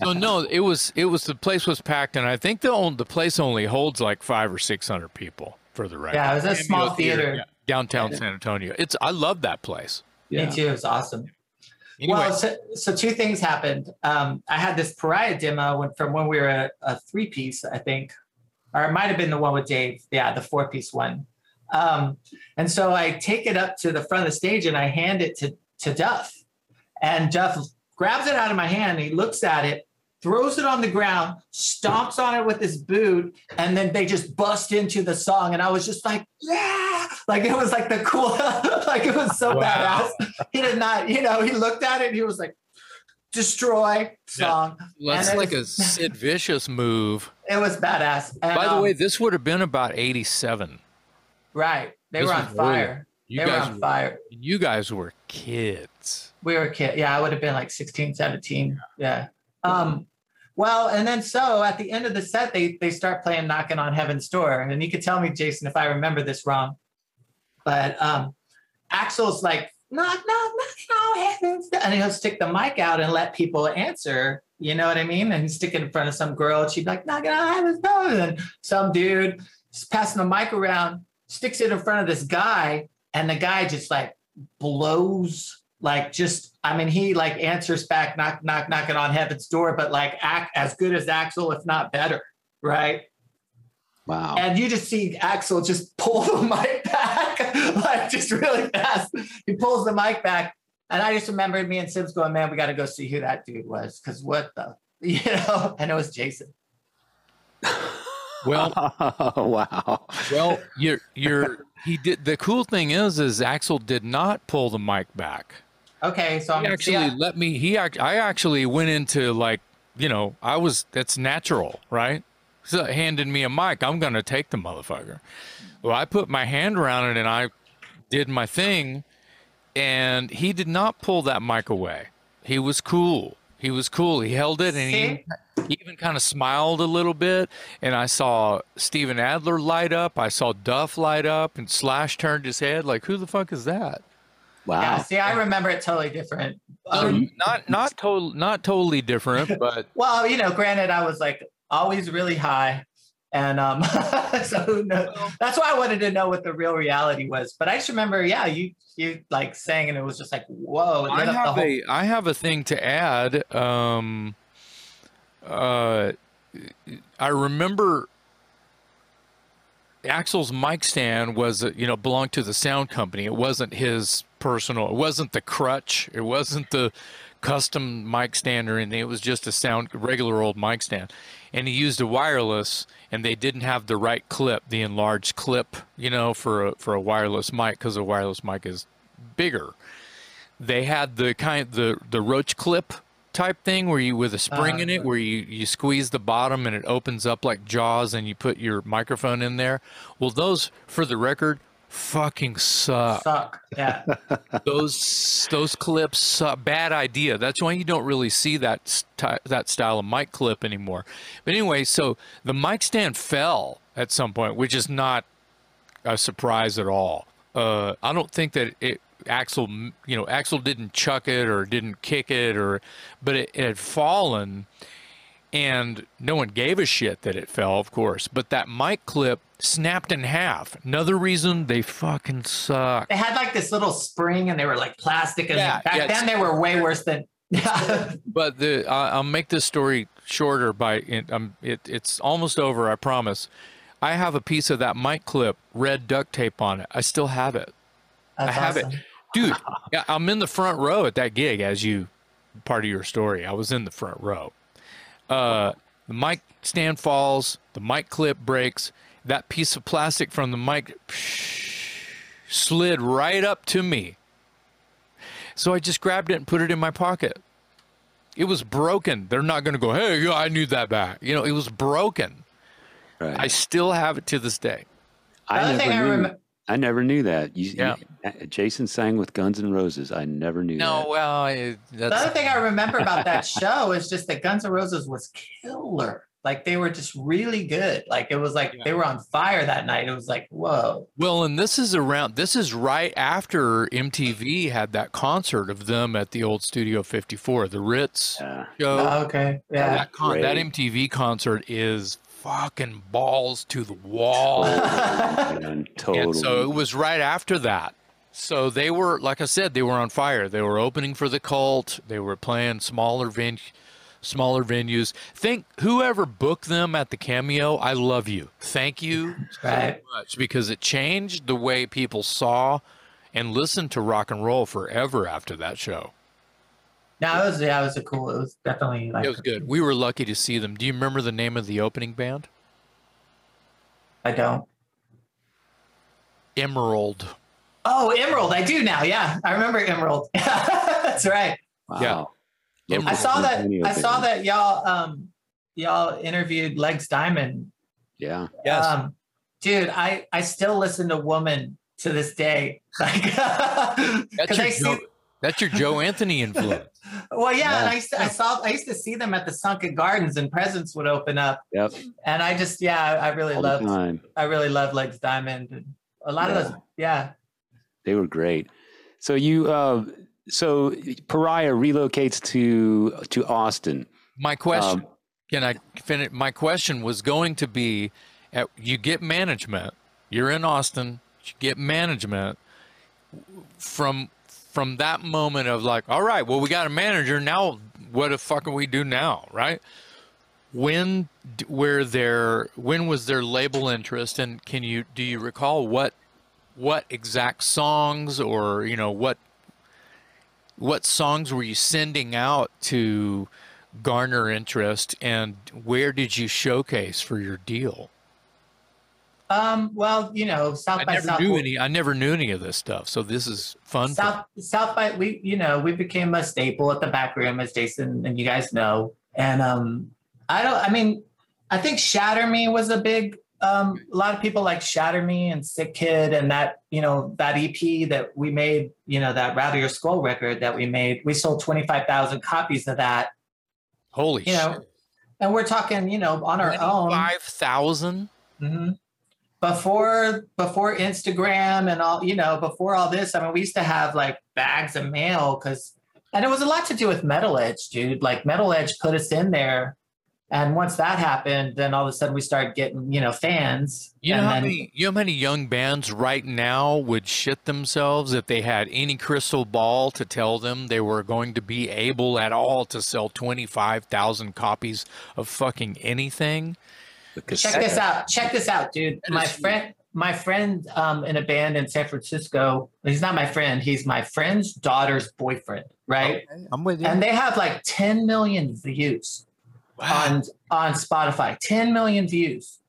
So no, it was it was the place was packed, and I think the on- the place only holds like five or six hundred people for the record. Yeah, it was a Cameo small theater. yeah, downtown San Antonio. It's I love that place. yeah. Me too. It was awesome. Anyway, Well, so, so two things happened. Um, I had this Pariah demo when, from when we were a, a three piece, I think, or it might have been the one with Dave. Yeah, the four piece one. Um, and so I take it up to the front of the stage and I hand it to, to Duff. And Duff grabs it out of my hand. He looks at it, throws it on the ground, stomps on it with his boot, and then they just bust into the song. And I was just like, yeah, like it was like the cool, like it was so Wow. badass. He did not, you know, he looked at it and he was like, destroy song. that's and it like a Sid Vicious move. It was badass. And, By the um, way, this would have been about eighty-seven. right. They this were on was fire. You they were guys, on were, fire. you guys were kids. We were kids. Yeah, I would have been like 16, 17. Yeah. Um, well, and then so at the end of the set, they they start playing Knocking on Heaven's Door. And you could tell me, Jason, if I remember this wrong. But um Axl's like, knock, knock, knocking on heaven's door. And he'll stick the mic out and let people answer. You know what I mean? And stick it in front of some girl. And she'd be like, knocking on heaven's door. And some dude is passing the mic around, sticks it in front of this guy, and the guy just like blows like just I mean he like answers back knock knock knocking on heaven's door but like act as good as Axl if not better right Wow. And you just see Axl just pull the mic back, like just really fast. He pulls the mic back. And I just remembered me and Sims going, man, we got to go see who that dude was. Cause what the, you know, and it was Jason. Well, wow. well, you're you're he did. The cool thing is, is Axl did not pull the mic back. Okay. So I'm actually yeah. let me. He act. I actually went into like you know I was. That's natural, right? So handed me a mic. I'm gonna take the motherfucker. Well, I put my hand around it and I did my thing, and he did not pull that mic away. He was cool. He was cool. He held it and he, he even kind of smiled a little bit. And I saw Steven Adler light up. I saw Duff light up, and Slash turned his head like, "Who the fuck is that?" Wow. Yeah, see, I remember it totally different. Um, not not total not totally different, but well, you know, granted, I was like always really high, and um, so who knows? That's why I wanted to know what the real reality was. But I just remember, yeah, you you like saying, and it was just like, whoa. I lit up the have whole- a I have a thing to add. Um, uh, I remember Axl's mic stand was uh, you know belonged to the sound company. It wasn't his personal. It wasn't the crutch. It wasn't the custom mic stand or anything. It was just a sound regular old mic stand, and he used a wireless. And they didn't have the right clip, the enlarged clip, you know, for a for a wireless mic because a wireless mic is bigger they had the kind the the roach clip type thing where you with a spring in it uh. where you you squeeze the bottom and it opens up like jaws and you put your microphone in there well those for the record fucking suck suck. Yeah. those those clips suck. bad idea that's why you don't really see that st- that style of mic clip anymore but anyway so the mic stand fell at some point which is not a surprise at all uh, I don't think that it Axl, you know, Axl didn't chuck it or didn't kick it or, but it, it had fallen, and no one gave a shit that it fell, of course. But that mic clip snapped in half. Another reason they fucking suck. They had like this little spring, and they were like plastic. And Yeah, back yeah, then, they were way worse than. But the I I'll make this story shorter by it, um, it. It's almost over, I promise. I have a piece of that mic clip, red duct tape on it. I still have it. That's I have awesome. it, dude. Yeah, I'm in the front row at that gig, as you part of your story. I was in the front row. Uh, the mic stand falls, the mic clip breaks. That piece of plastic from the mic slid right up to me. So I just grabbed it and put it in my pocket. It was broken. They're not going to go, hey, I need that back. You know, it was broken. Right. I still have it to this day. I Another never thing I knew. Remember. I never knew that. You, Yeah. you- Jason sang with Guns N' Roses. I never knew No, that. well, I, The other thing I remember about that show is just that Guns N' Roses was killer. Like they were just really good. Like it was like Yeah. they were on fire that night. It was like, whoa. Well, and this is around. This is right after MTV had that concert of them at the old Studio 54, the Ritz Yeah. show. Oh, okay. Yeah. that, con- that. MTV concert is fucking balls to the wall. Man, totally. And so it was right after that. So they were, like I said, they were on fire. They were opening for the cult. They were playing smaller ven- smaller venues. Think whoever booked them at the cameo, I love you. Thank you Right. so much because it changed the way people saw and listened to rock and roll forever after that show. No, it was yeah, it was a cool. It was definitely like It was good. We were lucky to see them. Do you remember the name of the opening band? I don't. Emerald. Oh, Emerald. I do now. Yeah, I remember Emerald. That's right. wow. Yeah. I saw that. I saw that y'all um y'all interviewed Legs Diamond. Yeah. Yes. Um, dude, I I still listen to Woman to this day. Like, That's because your, I see. Joe, that's your Joe Anthony influence. Well, yeah, and I used to, I saw I used to see them at the Sunken Gardens, and presents would open up, Yep. and I just yeah, I, I really All loved I really loved Legs Diamond. And a lot Yeah. of those, yeah. They were great. So you, uh, so Pariah relocates to to Austin. My question, Um, can I finish? My question was going to be, at, you get management. You're in Austin. You get management from from that moment of like, all right, well, we got a manager now. What the fuck do we do now, right? when were their when was their label interest and can you do you recall what what exact songs or you know what what songs were you sending out to garner interest and where did you showcase for your deal Um, well, you know, South i by never South. knew any i never knew any of this stuff so this is fun South South by we you know we became a staple at the back room as Jason and you guys know and um I don't I mean I think Shatter Me was a big um a lot of people like Shatter Me and Sick Kid and that you know that EP that we made you know that Rather Your Skull record that we made. We sold twenty five thousand copies of that. Holy you know and we're talking you know on our own. 25000 hmm Before before Instagram and all, you know, before all this, I mean, we used to have like bags of mail because, and it was a lot to do with Metal Edge, dude. Like Metal Edge put us in there, and once that happened, then all of a sudden we started getting, you know, fans. You know how then, many you know how many young bands right now would shit themselves if they had any crystal ball to tell them they were going to be able at all to sell twenty five thousand copies of fucking anything? The Check this out. Check this out, dude. My friend, my friend, um, in a band in San Francisco. He's not my friend. He's my friend's daughter's boyfriend, right? Okay, I'm with you. And they have like 10 million views. Wow. on on Spotify. 10 million views.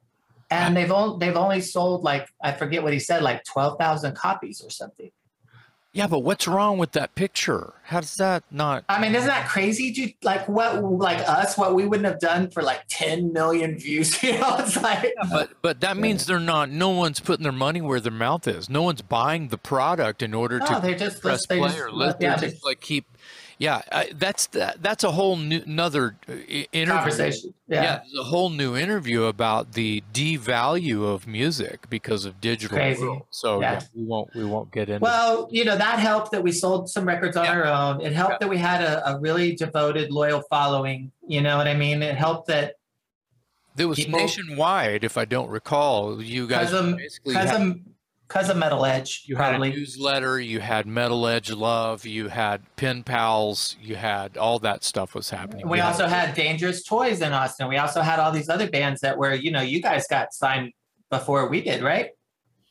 And they've only they've only sold like I forget what he said, like 12,000 copies or something. Yeah, but what's wrong with that picture? How does that not? I mean, isn't that crazy? Dude? Like what like us, what we wouldn't have done for like 10 million views. You know, it's like But but that means they're not. No one's putting their money where their mouth is. No one's buying the product in order no, to they just press they play just, or let yeah, they- just like keep. Yeah, I, that's that, that's a whole new another uh, interview. conversation. Yeah. Yeah. there's a whole new interview about the devalue of music because of digital. Crazy. world. So Yeah. yeah. we won't we won't get into. Well, you know, that helped that we sold some records on Yeah. our own. It helped that we had a, a really devoted, loyal following. You know what I mean? It helped that there was people- nationwide, if I don't recall. You guys basically had, because of Metal Edge, you had a newsletter, you had Metal Edge Love, you had Pen Pals, you had all that stuff was happening. We also had Dangerous Toys in Austin. We also had all these other bands that were, you know, you guys got signed before we did, right?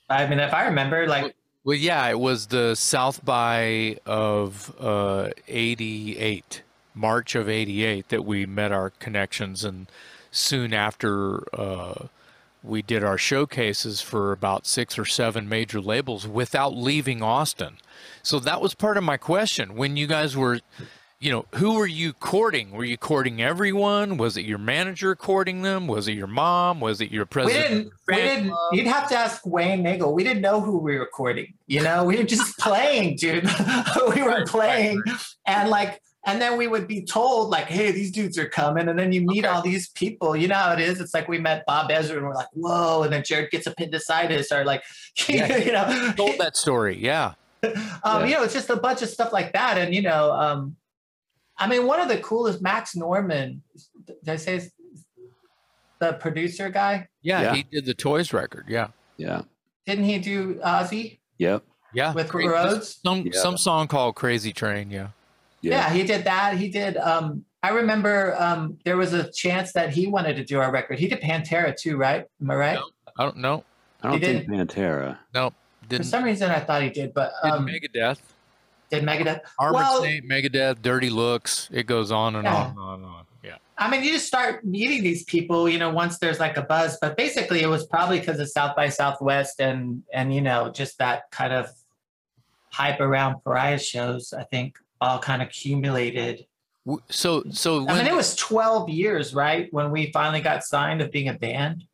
I mean, if I remember, like, Well, yeah, it was the South by of uh, 88, March of 88, that we met our connections. And soon after, uh, we did our showcases for about six or seven major labels without leaving Austin. So that was part of my question. When you guys were, you know, who were you courting? Were you courting everyone? Was it your manager courting them? Was it your mom? Was it your president? we didn't, we didn't, you'd have to ask Wayne Nagel. We didn't know who we were recording, you know, we were just playing, dude. we were playing. And like, and then we would be told, like, hey, these dudes are coming. And then you meet Okay. all these people. You know how it is? It's like we met Bob Ezrin and we're like, whoa. And then Jared gets appendicitis or like, Yeah, you know, told that story. Yeah. um, Yeah. you know, it's just a bunch of stuff like that. And, you know, um, I mean, one of the coolest, Max Norman, did I say the producer guy? Yeah, Yeah. he did the Toys record. Yeah. Yeah. Didn't he do Ozzy Yep. Yeah. with Cra- Rhoads? Some Yeah. some song called Crazy Train, yeah. Yeah. he did that. He did. Um, I remember um, there was a chance that he wanted to do our record. He did Pantera too, right? Am I right? No. I don't know. I don't He think Pantera. No. For Didn't, some reason, I thought he did, but did um, Megadeth. did Megadeth. Armored well- Saint, Megadeth, Dirty Looks. It goes on and Yeah. on and on and on. Yeah. I mean, you just start meeting these people, you know, once there's like a buzz. But basically, it was probably because of South by Southwest and and you know just that kind of hype around Pariah shows. I think all kind of accumulated. W- So so I mean, it was 12 years, right, when we finally got signed of being a band.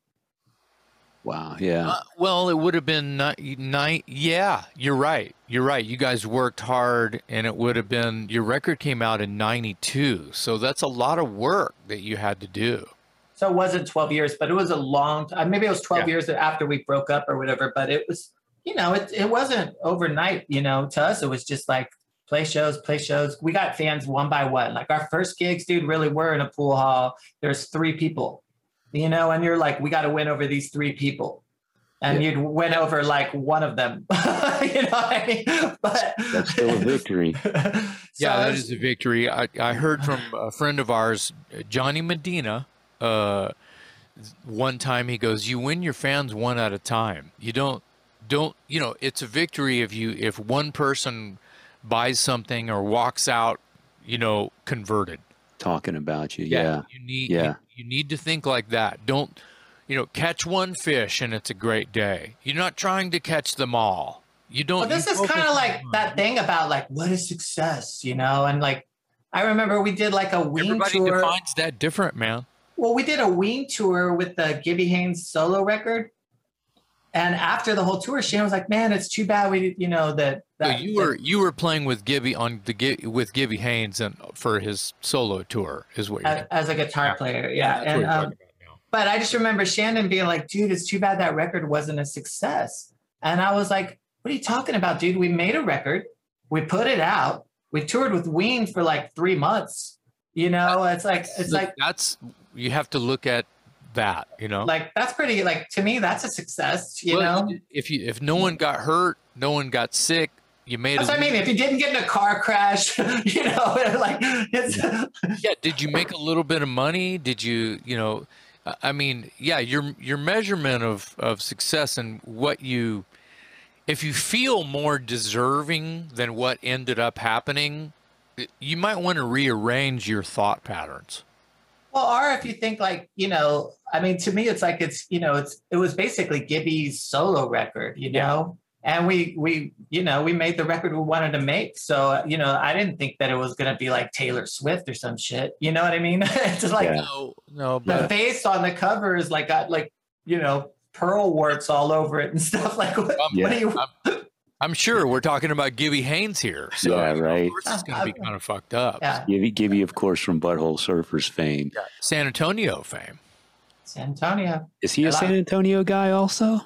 Wow. Yeah. uh, well, it would have been ni- ni- Yeah, you're right. You're right. You guys worked hard, and it would have been. Your record came out in '92, so that's a lot of work that you had to do. So it wasn't 12 years, but it was a long time. Maybe it was 12 Yeah. years after we broke up or whatever. But it was, you know, it it wasn't overnight. You know, to us, it was just like play shows, play shows. We got fans one by one. Like our first gigs, dude, really were in a pool hall. There's three people, you know, and you're like, we got to win over these three people. And you'd win over like one of them, you know what I mean? But That's still a victory. Yeah, that is a victory. I, I heard from a friend of ours, Johnny Medina, uh, one time he goes, "You win your fans one at a time. You don't don't you know? It's a victory if you if one person buys something or walks out, you know, converted. Talking about you. Yeah. You need Yeah. you, you need to think like that. Don't you know? Catch one fish and it's a great day. You're not trying to catch them all. You don't. Well, this is kind of like on- that thing about like what is success, you know? And like I remember we did like a Ween Everybody tour. defines that different, man. Well, we did a Ween tour with the Gibby Haynes solo record. And after the whole tour, Shane was like, "Man, it's too bad we, you know, that, So you were you were playing with Gibby on the with Gibby Haynes and for his solo tour is what you're as, as a guitar player, yeah." that's what And um, talking about now. but I just remember Shandon being like, "Dude, it's too bad that record wasn't a success." And I was like, "What are you talking about, dude? We made a record, we put it out, we toured with Ween for like three months. You know, it's like it's Look, like that's you have to look at that, you know. like that's pretty like to me that's a success. You Well, know, if you if no one got hurt, no one got sick, you made that's a I mean. If you didn't get in a car crash, you know, like it's yeah did you make a little bit of money? Did you you know I- i mean yeah your your measurement of of success and what you if you feel more deserving than what ended up happening you might want to rearrange your thought patterns. Well, or if you think like, you know, I mean, to me, it's like it's, you know, it's it was basically Gibby's solo record, you know, and we we you know we made the record we wanted to make. So you know, I didn't think that it was gonna be like Taylor Swift or some shit. You know what I mean? it's like Yeah. no no the face on the cover is like got like you know pearl warts all over it and stuff. Like what, um, what do you? I'm, I'm sure we're talking about Gibby Haynes here so Yeah, right. of it's going to be kind of fucked up Yeah, Gibby, Gibby, of course, from Butthole Surfers fame. san antonio fame San Antonio. Is he a San Antonio guy also?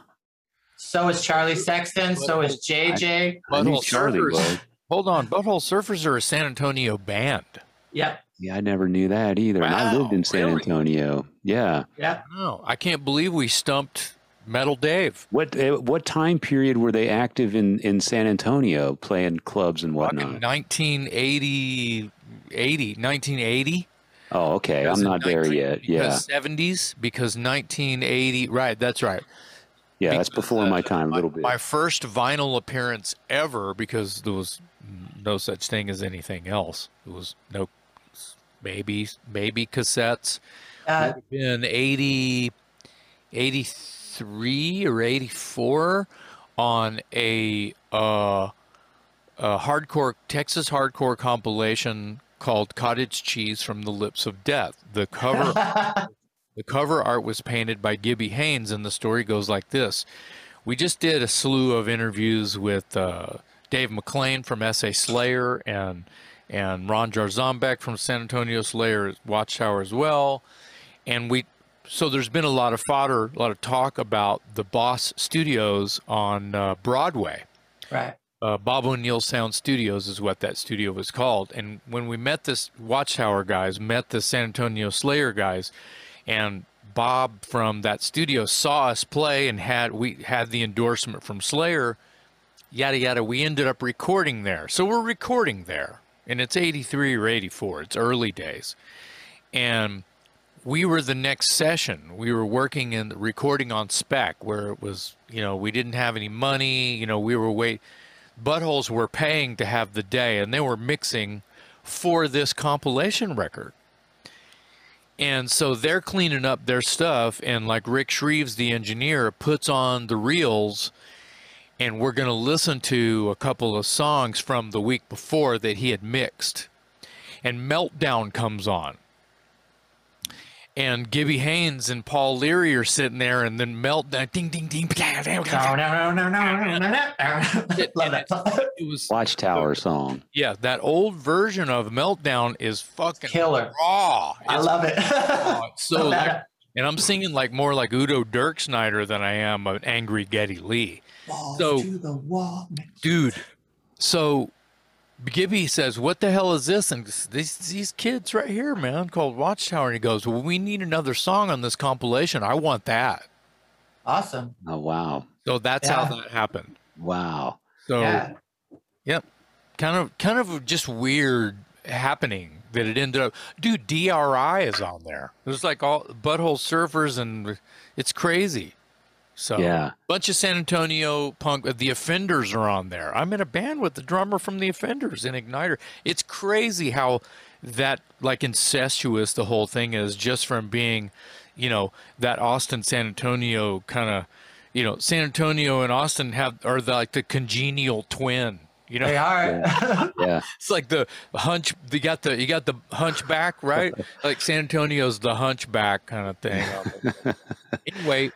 So is Charlie Sexton. So is JJ. I knew Butthole Charlie Surfers. was. hold on butthole surfers are a san antonio band Yep. Yeah, I never knew that either. and I lived in San really? Antonio. Yeah. Yeah. No, I can't believe we stumped Metal Dave. What uh, what time period were they active in, in San Antonio, playing clubs and whatnot? 1980, 80, 1980. Oh, okay. Because I'm in not there yet. Yeah, Because 70s, because 1980, right, that's right. Yeah. That's before uh, my time a little bit. My first vinyl appearance ever, because there was no such thing as anything else. It was no maybe, maybe cassettes. Uh, would have been 80, 83 or 84 on a, uh, a hardcore Texas hardcore compilation called Cottage Cheese from the Lips of Death. The cover the cover art was painted by Gibby Haynes, and the story goes like this. We just did a slew of interviews with uh, Dave McClain from SA Slayer and and Ron Jarzombek from San Antonio Slayer Watchtower as well. And we so there's been a lot of fodder, a lot of talk about the Boss Studios on uh, Broadway right. uh, Bob O'Neill Sound Studios is what that studio was called. And when we met this Watchtower guys, met the San Antonio Slayer guys, and Bob from that studio saw us play and had we had the endorsement from Slayer, yada yada. We ended up recording there, so we're recording there, and it's '83 or '84. It's early days, and we were the next session. We were working in recording on spec, where it was, you know, we didn't have any money. You know, we were wait. Buttholes were paying to have the day, and they were mixing for this compilation record. And so they're cleaning up their stuff, and like Rick Shreves, the engineer, puts on the reels, and we're going to listen to a couple of songs from the week before that he had mixed. And Meltdown comes on. And Gibby Haynes and Paul Leary are sitting there, and then Meltdown, ding, ding, ding. No, no, no, no, no, no, no, no. Love that. It was Watchtower song. Yeah, that old version of Meltdown is fucking Killer. raw. I love it. so, like- and I'm singing like more like Udo Dirkschneider than I am an angry Geddy Lee, Balls So- to the wall. dude. So Gibby says, "What the hell is this?" And these these kids right here, man, called Watchtower. And he goes, "Well, we need another song on this compilation. I want that." Awesome. Oh wow, So that's Yeah. how that happened. wow. So Yeah. Yep. Kind of kind of just weird happening that it ended up. Dude, DRI is on there. There's like all butthole surfers, and it's crazy. So Yeah. bunch of San Antonio punk. The Offenders are on there. I'm in a band with the drummer from the Offenders in Igniter. It's crazy how that like incestuous the whole thing is, just from being, you know, that Austin San Antonio kind of, you know, San Antonio and Austin have are the, like the congenial twin. You know, They are. Yeah. it's like the hunch. You got the you got the hunchback, right? like San Antonio's the hunchback kind of thing. anyway,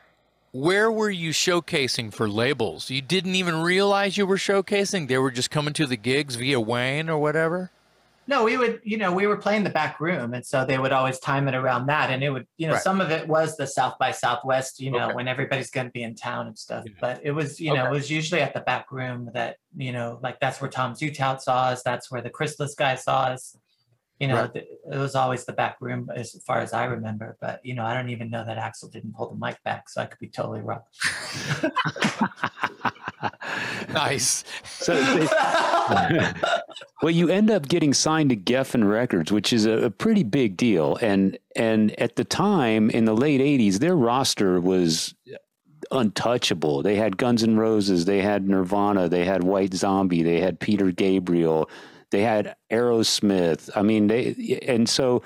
where were you showcasing for labels? You didn't even realize you were showcasing. They were just coming to the gigs via Wayne or whatever. No, we would, you know, we were playing the back room, and so they would always time it around that, and it would, you know, Right. some of it was the South by Southwest, you know, Okay. when everybody's going to be in town and stuff. Yeah. But it was, you know, it was usually at the back room that, you know, like that's where Tom Zutaut saw us, that's where the Chrysalis guy saw us. You know, Right. th- it was always the back room as far as I remember. But you know, I don't even know that Axl didn't pull the mic back, so I could be totally wrong. Nice. So, well, you end up getting signed to Geffen Records, which is a, a pretty big deal. And and at the time in the late '80s, their roster was untouchable. They had Guns N' Roses, they had Nirvana, they had White Zombie, they had Peter Gabriel, they had Aerosmith. I mean, they and so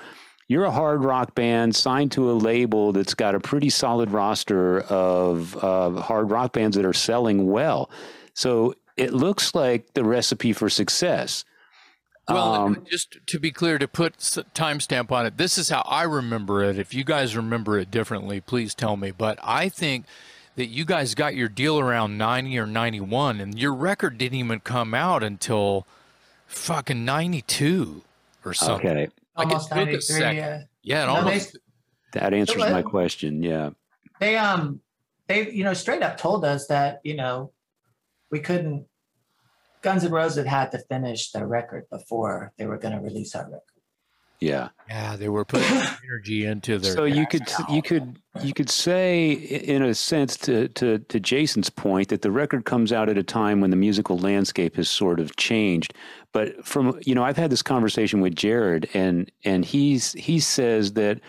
you're a hard rock band signed to a label that's got a pretty solid roster of uh, hard rock bands that are selling well. So it looks like the recipe for success. Well, Um, just to be clear, to put timestamp on it, this is how I remember it. If you guys remember it differently, please tell me. But I think that you guys got your deal around 90 or 91, and your record didn't even come out until fucking 92 or something. Okay, Like it Almost took a 93. second. Yeah. Yeah, it No, they- almost. that answers Well, my question. Yeah. they um they you know straight up told us that you know we couldn't guns N' roses had to finish their record before they were going to release our record Yeah. Yeah, they were putting energy into their. So you could you could you could say in a sense to, to to Jason's point that the record comes out at a time when the musical landscape has sort of changed. But from you know I've had this conversation with Jared and and he's he says that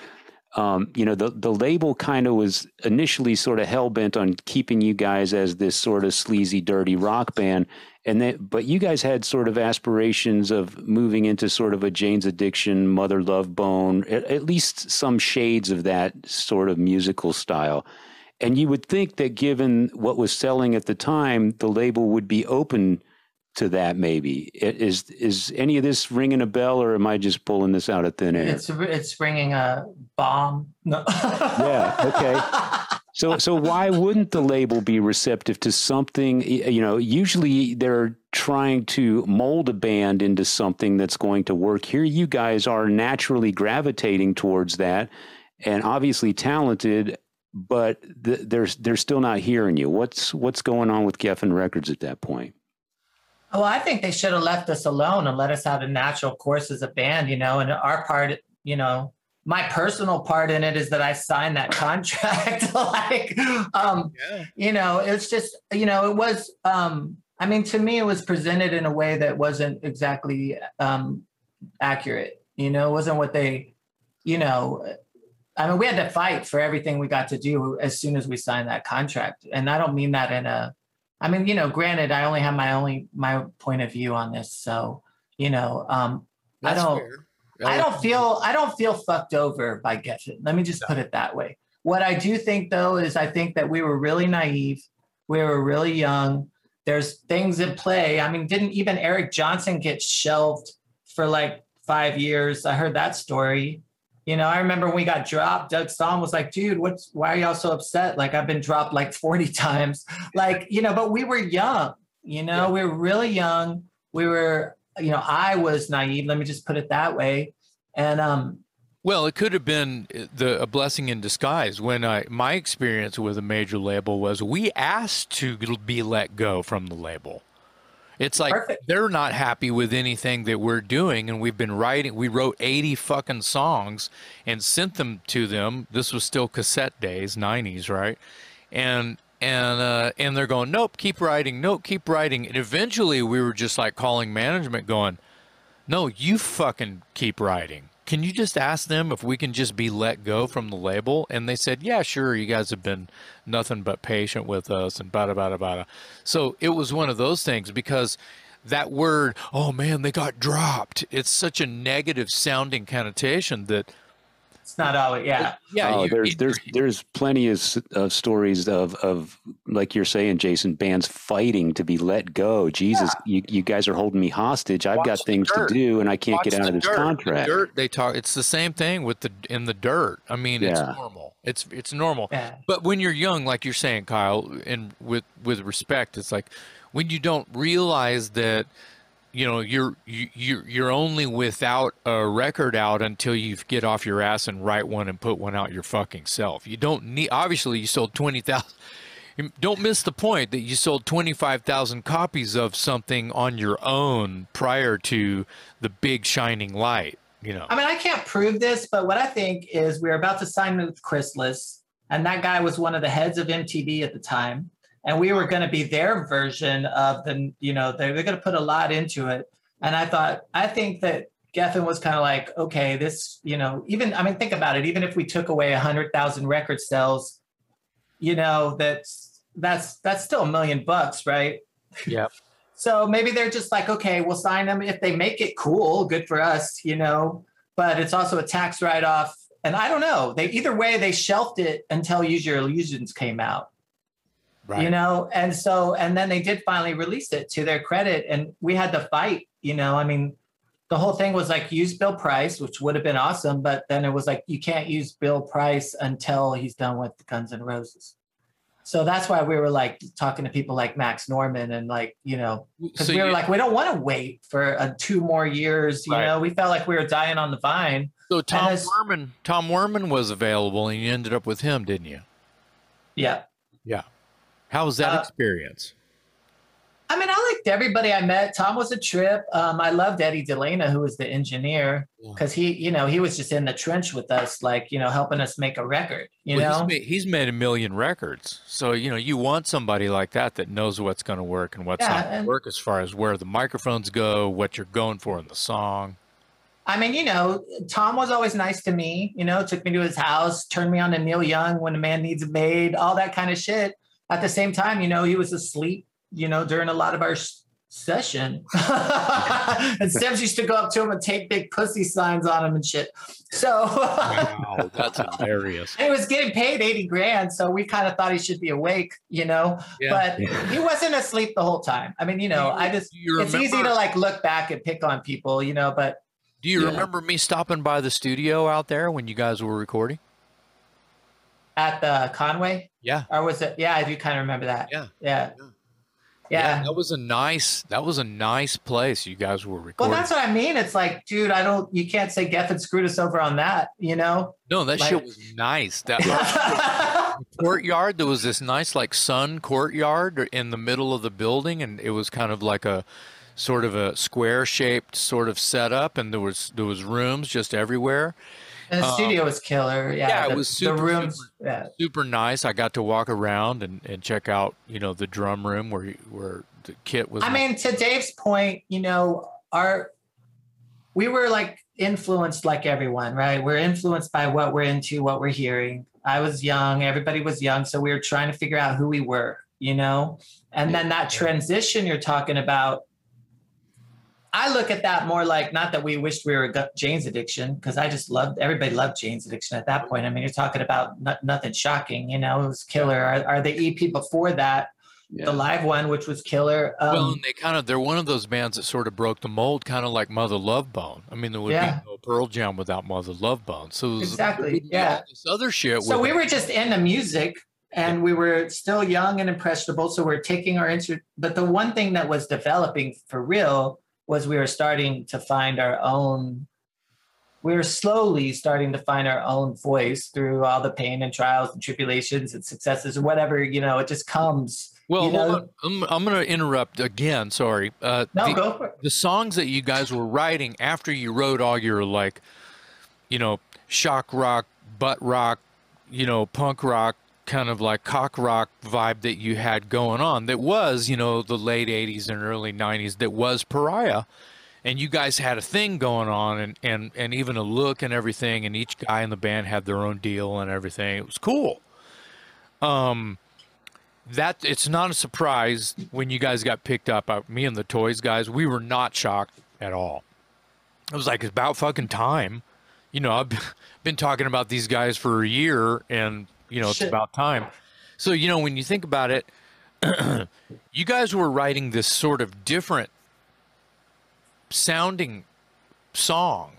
um, you know the the label kind of was initially sort of hell bent on keeping you guys as this sort of sleazy dirty rock band and that but you guys had sort of aspirations of moving into sort of a Jane's Addiction, Mother Love Bone, at, at least some shades of that sort of musical style. And you would think that given what was selling at the time, the label would be open to that. Maybe is is any of this ringing a bell, or am I just pulling this out of thin air? it's it's bringing a bomb no Yeah, okay. So, so why wouldn't the label be receptive to something? You know, usually they're trying to mold a band into something that's going to work. Here, you guys are naturally gravitating towards that, and obviously talented, but th- they're they're still not hearing you. What's what's going on with Geffen Records at that point? Well i think they should have left us alone and let us have a natural course as a band you know and our part you know my personal part in it is that i signed that contract like um Yeah. you know it's just you know it was um i mean to me it was presented in a way that wasn't exactly um accurate you know it wasn't what they you know i mean we had to fight for everything we got to do as soon as we signed that contract and i don't mean that in a i mean you know granted i only have my only my point of view on this so you know um I don't- I don't feel I don't feel fucked over by Geffen. Let me just put it that way. What I do think though is I think that we were really naive. We were really young. There's things at play. I mean, didn't even Eric Johnson get shelved for like five years? I heard that story. You know, I remember when we got dropped, Doug Sahm was like, dude, what's why are y'all so upset? Like I've been dropped like 40 times. Like, you know, but we were young, you know, Yeah. we were really young. We were, you know, I was naive, let me just put it that way. And um, Well, it could have been uh, the a blessing in disguise. When I my experience with a major label was we asked to be let go from the label. It's like Perfect. they're not happy with anything that we're doing, and we've been writing. We wrote eighty fucking songs and sent them to them. This was still cassette days, nineties, right? And and uh, and they're going, nope, keep writing, nope, keep writing. And eventually, we were just like calling management, going, no, you fucking keep writing. Can you just ask them if we can just be let go from the label? And they said, yeah, sure. You guys have been nothing but patient with us and bada, bada, bada. So it was one of those things because that word, oh man, they got dropped. It's such a negative sounding connotation that It's not always, yeah. yeah, oh, you- there's there's there's plenty of, of uh, stories of of like you're saying, Jason, bands fighting to be let go. Jesus, you you guys are holding me hostage. I've Watch got the things to do, and I can't Watch get out of this dirt. The contract. dirt, they talk. It's the same thing with the in the dirt. I mean, it's normal. It's it's normal. Yeah. But when you're young, like you're saying, Kyle, and with with respect, it's like when you don't realize that you know you're you, you're you're only without a record out until you get off your ass and write one and put one out your fucking self. You don't need. Obviously, you sold twenty thousand. Don't miss the point that you sold 25,000 copies of something on your own prior to the big shining light, you know. I mean, I can't prove this, but what I think is we're about to sign with Chrysalis, and that guy was one of the heads of MTV at the time. And we were going to be their version of the, you know, they're, they're going to put a lot into it. And I thought, I think that Geffen was kind of like, okay, this, you know, even, I mean, think about it. Even if we took away 100,000 record sales, you know, that's, that's, that's still a million bucks, right? Yeah. So maybe they're just like, okay, we'll sign them if they make it cool. Good for us, you know. But it's also a tax write-off, and I don't know. They either way they shelved it until Use Your Illusions came out, Right. you know. And so, and then they did finally release it to their credit, and we had to fight. You know, I mean, the whole thing was like use Bill Price, which would have been awesome, but then it was like you can't use Bill Price until he's done with Guns N' Roses. So that's why we were like talking to people like Max Norman and like you know because So we were you- like we don't want to wait for uh, two more years. You Right. know, we felt like we were dying on the vine. So Tom as- Werman, Tom Werman was available, and you ended up with him, didn't you? Yeah, Yeah. How was that Uh, experience? I mean, I liked everybody I met. Tom was a trip. Um, I loved Eddie DeLena, who was the engineer, because he, you know, he was just in the trench with us, like you know, helping us make a record. You Well, know, he's made, he's made a million records, so you know you want somebody like that that knows what's going to work and what's Yeah, not going to work as far as where the microphones go, what you're going for in the song. I mean, you know, Tom was always nice to me. You know, took me to his house, turned me on to Neil Young when a man needs a maid, all that kind of shit. At the same time, you know, he was asleep. You know, during a lot of our session, and Sims used to go up to him and tape big pussy signs on him and shit. So Wow, that's hilarious. he was getting paid eighty grand, so we kind of thought he should be awake. You know, Yeah. but he wasn't asleep the whole time. I mean, you know, I just it's easy to like look back and pick on people, you know, but Do you yeah. remember me stopping by the studio out there when you guys were recording? At the Conway. Yeah. Or was it? Yeah, I do kind of remember that. Yeah. Yeah. Yeah. Yeah. that was a nice. That was a nice place you guys were recording. Well, that's what I mean. It's like, dude, I don't. You can't say Geffen screwed us over on that. You know. no, that like- shit was nice. That courtyard. There was this nice like sun courtyard in the middle of the building, and it was kind of like a sort of a square shaped sort of setup, and there was there was rooms just everywhere. And the Um, studio was killer. Yeah. yeah, it the, was the super, rooms. super- Yeah. Super nice. I got to walk around and, and check out you know the drum room where where the kit was. I mean, to Dave's point, you know, our we were like influenced like everyone, right? We're influenced by what we're into, what we're hearing. I was young, everybody was young, so we were trying to figure out who we were, you know? And then that transition you're talking about, I look at that more like not that we wished we were Jane's Addiction, because I just loved everybody loved Jane's Addiction at that point. I mean, you're talking about no- nothing shocking, you know, it was killer. Are, are the EP before that, Yeah. the live one, which was killer? Um, well, and they kind of they're one of those bands that sort of broke the mold, kind of like Mother Love Bone. I mean, there would Yeah. be no Pearl Jam without Mother Love Bone. So it was, Exactly, there would be yeah. this other shit. so with- we were just into music and we were still young and impressionable so we're taking our interest but the one thing that was developing for real was we were starting to find our own we were slowly starting to find our own voice through all the pain and trials and tribulations and successes or whatever you know it just comes well, you know-. I'm, I'm going to interrupt again. Sorry. Uh, no the, go for it the songs that you guys were writing after you wrote all your like, you know, shock rock, butt rock, you know, punk rock, kind of like cock rock vibe that you had going on. That was, you know, the late '80s and early '90s. That was Pariah. and you guys had a thing going on and, and, and even a look and everything and each guy in the band had their own deal and everything it was cool um that it's not a surprise when you guys got picked up uh, me and the toys guys we were not shocked at all it was like it's about fucking time you know i've been talking about these guys for a year and you know it's Shit. about time so you know when you think about it you guys were writing this sort of different sounding song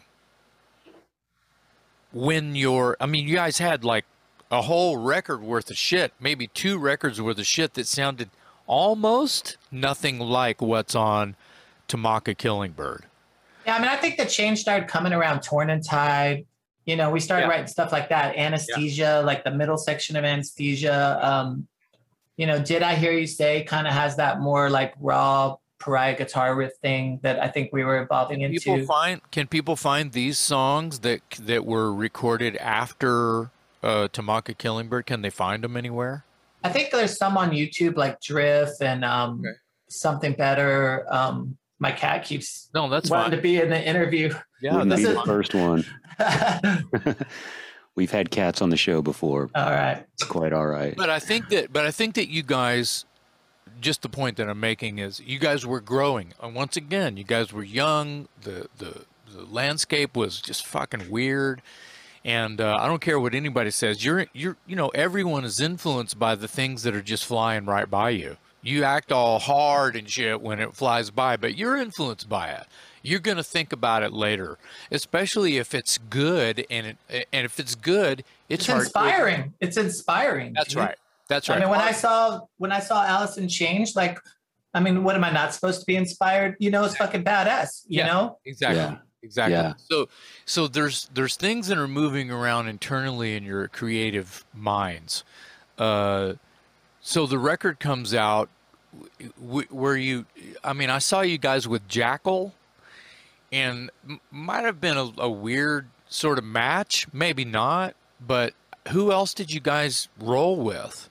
when you're i mean you guys had like a whole record worth of shit maybe two records worth of shit that sounded almost nothing like what's on To Mock a Killingbird Yeah, I mean, I think the change started coming around Torn and Tide. You know, we started Yeah. writing stuff like that. Anesthesia, like the middle section of anesthesia. Um, you know, Did I Hear You Say kind of has that more like raw pariah guitar riff thing that I think we were evolving Can into. people find can people find these songs that that were recorded after uh, To Mock a Killingbird? Can they find them anywhere? I think there's some on YouTube like Drift and um, Okay. something better. Um, my cat keeps No, that's wanting fine. to be in the interview. Yeah, Wouldn't this be is- the first one. We've had cats on the show before. All right, It's quite all right. but I think that but I think that you guys just the point that I'm making is you guys were growing. And once again, you guys were young. The the the landscape was just fucking weird. And uh, I don't care what anybody says. You're you're you know everyone is influenced by the things that are just flying right by you. You act all hard and shit when it flies by, but you're influenced by it. You're gonna think about it later, especially if it's good and it, and if it's good, it's, It's inspiring. It's inspiring. That's dude. right. That's right. I mean, when I saw when I saw Alice in Chains, like, I mean, what am I not supposed to be inspired? You know, it's fucking badass. You Yeah. know, Exactly. Yeah. Exactly. Yeah. So so there's there's things that are moving around internally in your creative minds. Uh, so the record comes out. Where you? I mean, I saw you guys with Jackyl, and might have been a, a weird sort of match. Maybe not. But who else did you guys roll with?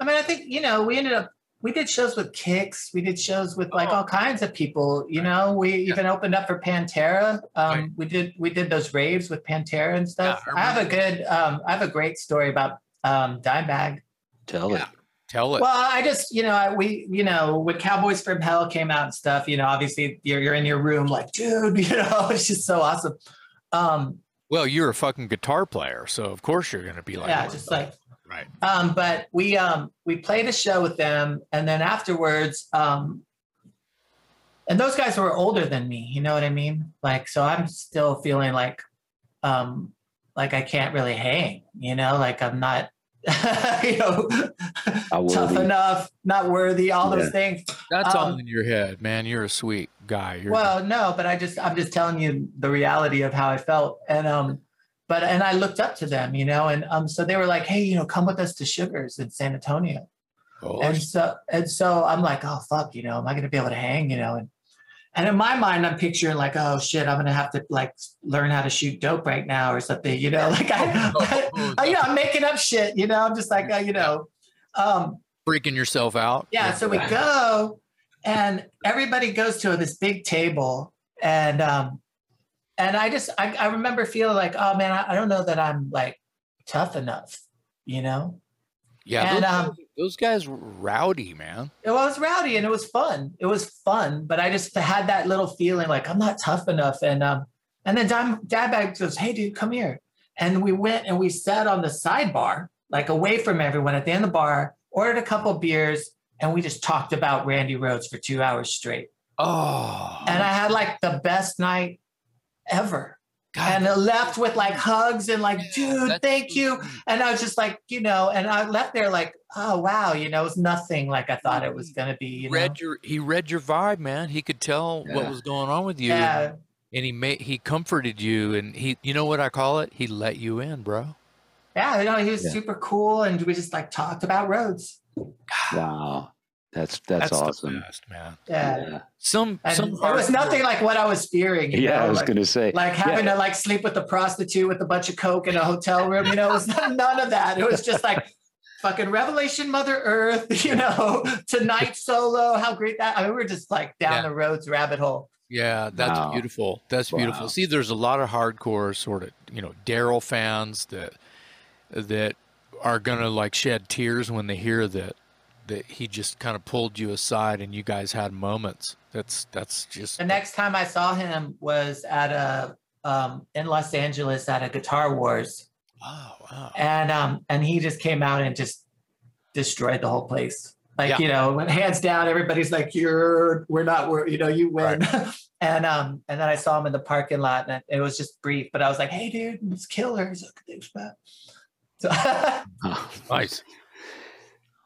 I mean, I think you know, we ended up we did shows with Kix, we did shows with like Oh. all kinds of people. You know, we even opened up for Pantera. Um, Right. We did we did those raves with Pantera and stuff. Yeah, I I, have a good um, I have a great story about um, Dimebag. Tell it. Tell it. Well, I just, you know, we, you know, when Cowboys from Hell came out and stuff, you know, obviously you're, you're in your room like, dude, you know, it's just so awesome. Um, Well, you're a fucking guitar player, so of course you're gonna be like, yeah, just like, Right. um, but we, um, we played a show with them and then afterwards, um, and those guys were older than me, you know what I mean? Like, so I'm still feeling like, um, like I can't really hang, you know, like I'm not, you know, Not tough worthy. enough, not worthy, all those things. That's all Um, in your head, man. You're a sweet guy. You're Well, no, but I just I'm just telling you the reality of how I felt. And um but and I looked up to them, you know, and um so they were like, "Hey, you know, come with us to Sugars in San Antonio." oh, And so and so I'm like, "Oh fuck, you know, am I going to be able to hang, you know?" And and in my mind I'm picturing like, "Oh shit, I'm to have to like learn how to shoot dope right now or something, you know, like I, I, you know, I'm making up shit, you know, I'm just like, uh, you know, um freaking yourself out. yeah, so we go and everybody goes to this big table and um and I just I, I remember feeling like, oh man, I, I don't know that I'm like tough enough, you know? yeah. and, um, those guys were rowdy, man. It was rowdy and it was fun. It was fun, but I just had that little feeling like I'm not tough enough. And um and then Dad, Dimebag goes, Hey dude, come here. And we went and we sat on the sidebar, like away from everyone at the end of the bar, ordered a couple beers, and we just talked about Randy Rhoads for two hours straight. Oh, and I had like the best night ever. God, And I left with like hugs and like, yeah, dude, thank you. And I was just like, you know, and I left there like, oh wow, you know, it was nothing like I thought it was mm. gonna be. You know? read your he read your vibe, man. He could tell what was going on with you, yeah, and he made he comforted you, and he you know what I call it? He let you in, bro. yeah, you know, he was Yeah. super cool, and we just like talked about Rhoads. Wow. That's that's, the awesome. best, man. Yeah, Yeah. Some and some it was nothing like what I was fearing. You Yeah, know? I was like, gonna say. like having to like sleep with the prostitute with a bunch of coke in a hotel room. You know, it was none of that. It was just like fucking Revelation, Mother Earth. You know, tonight solo. How great that! I mean, we're just like down Yeah. the Rhoads rabbit hole. Yeah, that's Wow. beautiful. That's beautiful. See, there's a lot of hardcore sort of, you know, Darrell fans that that are gonna like shed tears when they hear that that he just kind of pulled you aside and you guys had moments. That's that's just The next time I saw him was at a um, in Los Angeles at a Guitar Wars, wow, wow. and um, and he just came out and just destroyed the whole place. Like Yeah. you know, hands down, everybody's like, "You're, we're not, we're, you know, you win." and um, and then I saw him in the parking lot, and it was just brief, but I was like, "Hey, dude, it's killer." He's like, "Thanks, man." So Oh. Nice.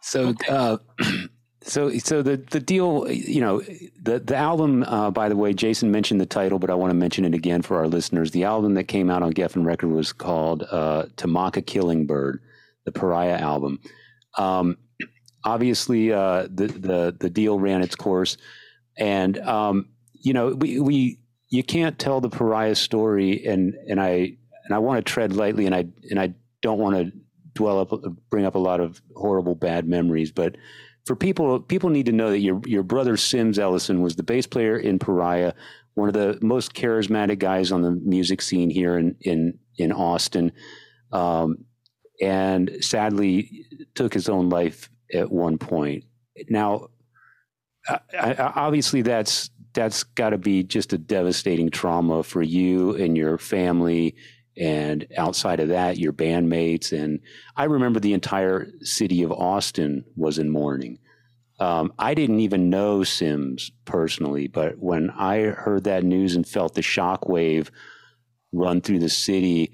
So, uh, so, so the the deal, you know, the the album. Uh, by the way, Jason mentioned the title, but I want to mention it again for our listeners. The album that came out on Geffen Record was called uh, "To Mock a Killingbird," the Pariah album. Um, obviously, uh, the the the deal ran its course, and um, you know, we we you can't tell the Pariah story, and and I and I want to tread lightly, and I and I don't want to dwell up, bring up a lot of horrible bad memories. But for people, people need to know that your your brother Sims Ellison was the bass player in Pariah, one of the most charismatic guys on the music scene here in in in Austin, um, and sadly took his own life at one point. Now, I, I, obviously, that's that's got to be just a devastating trauma for you and your family and outside of that your bandmates. And i remember the entire city of austin was in mourning. Um, i didn't even know sims personally but when i heard that news and felt the shock wave run through the city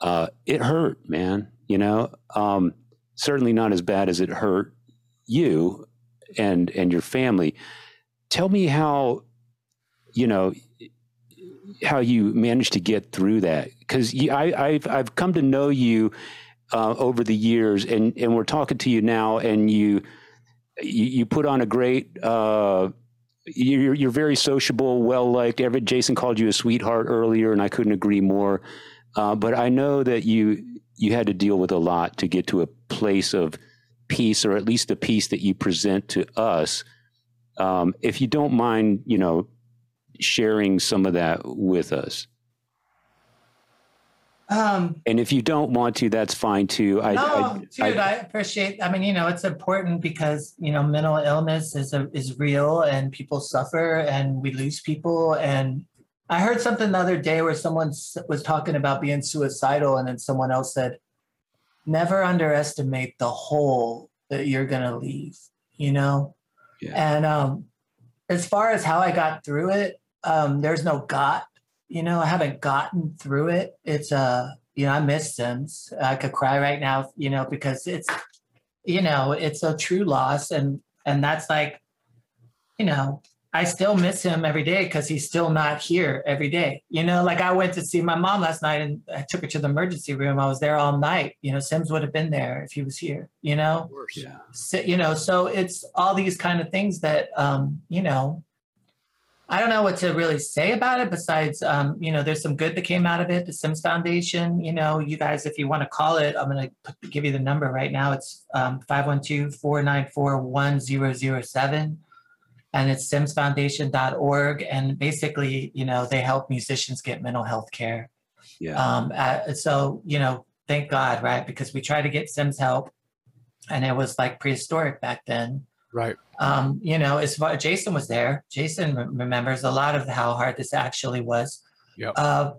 uh, it hurt man you know? Um, certainly not as bad as it hurt you and and your family. Tell me how you know how you managed to get through that because I've I've come to know you uh, over the years, and and we're talking to you now, and you you, you put on a great. Uh, you're you're very sociable, well liked. Every Jason called you a sweetheart earlier, and I couldn't agree more. Uh, but I know that you you had to deal with a lot to get to a place of peace, or at least a peace that you present to us. Um, if you don't mind, you know, sharing some of that with us. um, And if you don't want to, that's fine too. I, no, I, dude, I, appreciate. I mean, you know, it's important because you know, mental illness is a, is real, and people suffer, and we lose people. And I heard something the other day where someone was talking about being suicidal, and then someone else said, "Never underestimate the hole that you're gonna leave." You know, Yeah. and um, as far as how I got through it, um, there's no got. You know, I haven't gotten through it. It's uh, you know, I miss Sims. I could cry right now, you know, because it's, you know, it's a true loss, and and that's like, you know, I still miss him every day because he's still not here every day. You know, like I went to see my mom last night and I took her to the emergency room. I was there all night. You know, Sims would have been there if he was here. You know, yeah. so, you know so it's all these kind of things that um you know i don't know what to really say about it besides um you know there's some good that came out of it the sims foundation you know you guys if you want to call it i'm going to give you the number right now it's um 512-494-1007 and it's simsfoundation.org and basically you know they help musicians get mental health care Yeah. um, uh, so you know, thank God, right? Because we tried to get Sims help, and it was like prehistoric back then. Right. Um, you know, as far Jason was there, Jason re- remembers a lot of how hard this actually was. Yep. Uh,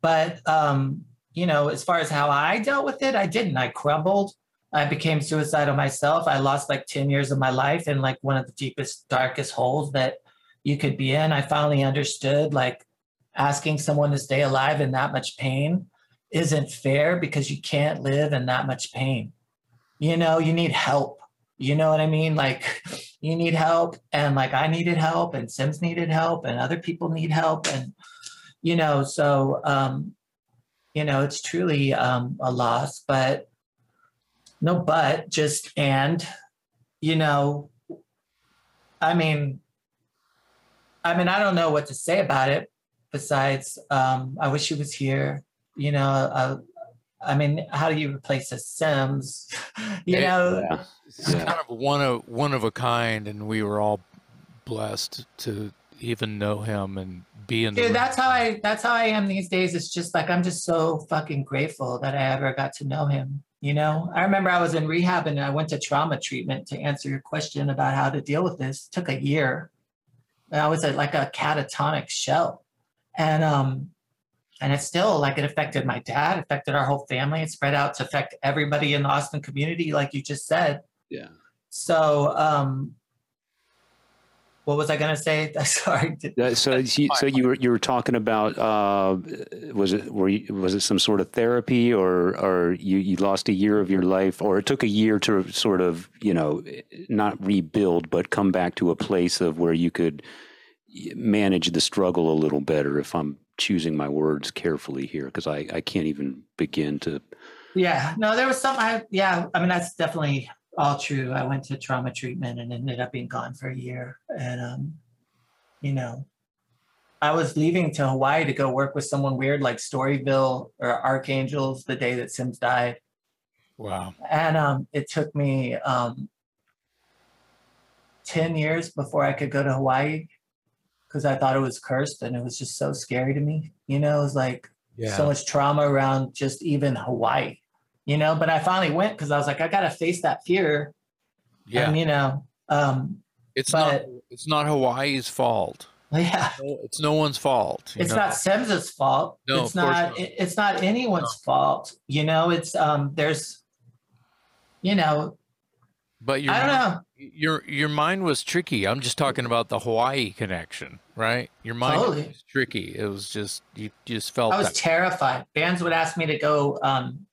but um, you know, as far as how I dealt with it, I didn't. I crumbled. I became suicidal myself. I lost like ten years of my life in like one of the deepest, darkest holes that you could be in. I finally understood like asking someone to stay alive in that much pain isn't fair because you can't live in that much pain. You know, you need help. You know what I mean? Like you need help and like I needed help and Sims needed help and other people need help and you know, so um you know, it's truly um a loss, but no but just and you know I mean I mean I don't know what to say about it besides um I wish he was here you know uh, I mean how do you replace a Sims you Hey, know It's Yeah. kind of one of one of a kind, and we were all blessed to even know him and be in Dude, room. that's how I that's how I am these days. It's just like I'm just so fucking grateful that I ever got to know him. You know, I remember I was in rehab and I went to trauma treatment to answer your question about how to deal with this. It took a year. And I was at like a catatonic shell. And um and it still like it affected my dad, affected our whole family. It spread out to affect everybody in the Austin community, like you just said. Yeah. So um what was I gonna say? Sorry. Uh, so, you, so you were you were talking about uh, was it were you, was it some sort of therapy or or you, you lost a year of your life or it took a year to sort of you know not rebuild but come back to a place of where you could manage the struggle a little better if I'm choosing my words carefully here because I, I can't even begin to Yeah, no, there was some. I yeah, I mean that's definitely all true. I went to trauma treatment and ended up being gone for a year, and um, you know, I was leaving to Hawaii to go work with someone weird like Storyville or Archangels the day that Sims died, wow. and um, it took me um, ten years before I could go to Hawaii because I thought it was cursed and it was just so scary to me. You know, it was like Yeah. so much trauma around just even Hawaii, you know. But I finally went because I was like, I gotta face that fear. yeah. And you know, um, it's not it's not Hawaii's fault. yeah, No, It's no one's fault. you it's know? not Sims's fault. No, it's not. not. it's not anyone's fault. You know, it's um, there's, you know, But your I don't mind- know. your your mind was tricky. I'm just talking about the Hawaii connection, right? Your mind Totally. was tricky. It was just you just felt I was that. terrified. Bands would ask me to go, um,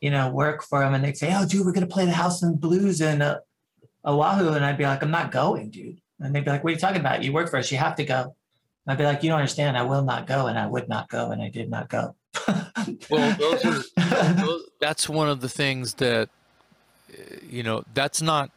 you know, work for them, and they'd say, "Oh, dude, we're gonna play the House and Blues in uh, Oahu," and I'd be like, "I'm not going, dude." And they'd be like, "What are you talking about? You work for us. You have to go." I'd be like, "You don't understand. I will not go," and I would not go, and I did not go. Well, those are those- that's one of the things that you know. That's not.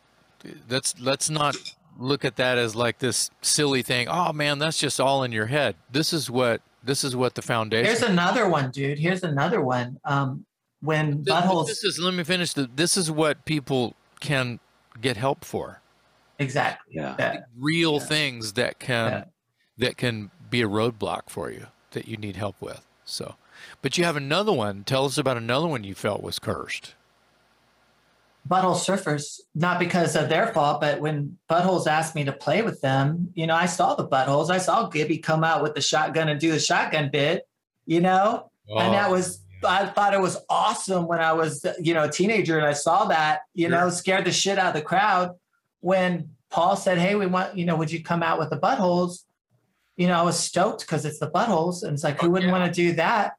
That's let's not look at that as like this silly thing. Oh man, that's just all in your head. This is what this is what the foundation. Here's another one, dude. Here's another one. Um, when Th- buttholes, This is let me finish. The, this is what people can get help for. exactly. yeah Yeah. Real Yeah. things that can Yeah. that can be a roadblock for you that you need help with. So, but you have another one. Tell us about another one you felt was cursed. Butthole surfers, not because of their fault, but when buttholes asked me to play with them, you know, I saw the buttholes. I saw Gibby come out with the shotgun and do the shotgun bit, you know, and that oh, was. I thought it was awesome when I was, you know, a teenager and I saw that, you know, scared the shit out of the crowd. When Paul said, Hey, we want, you know, would you come out with the buttholes? You know, I was stoked because it's the buttholes. And it's like, who oh, wouldn't yeah. want to do that?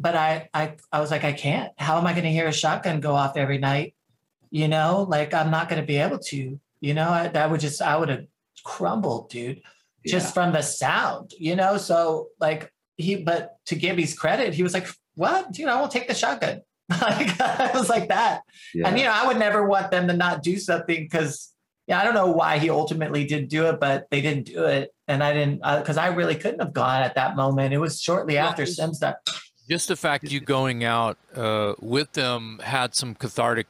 But I, I, I was like, I can't. How am I going to hear a shotgun go off every night? You know, like I'm not going to be able to. You know, I, that would just, I would have crumbled, dude, just from the sound. You know, so like he, but to Gibby's credit, he was like, "What, dude? I won't take the shotgun." like I was like that, yeah. and you know, I would never want them to not do something because. Yeah, I don't know why he ultimately didn't do it, but they didn't do it, and I didn't because I really couldn't have gone at that moment. It was shortly Well, after Sims died. just the fact you going out uh, with them had some cathartic,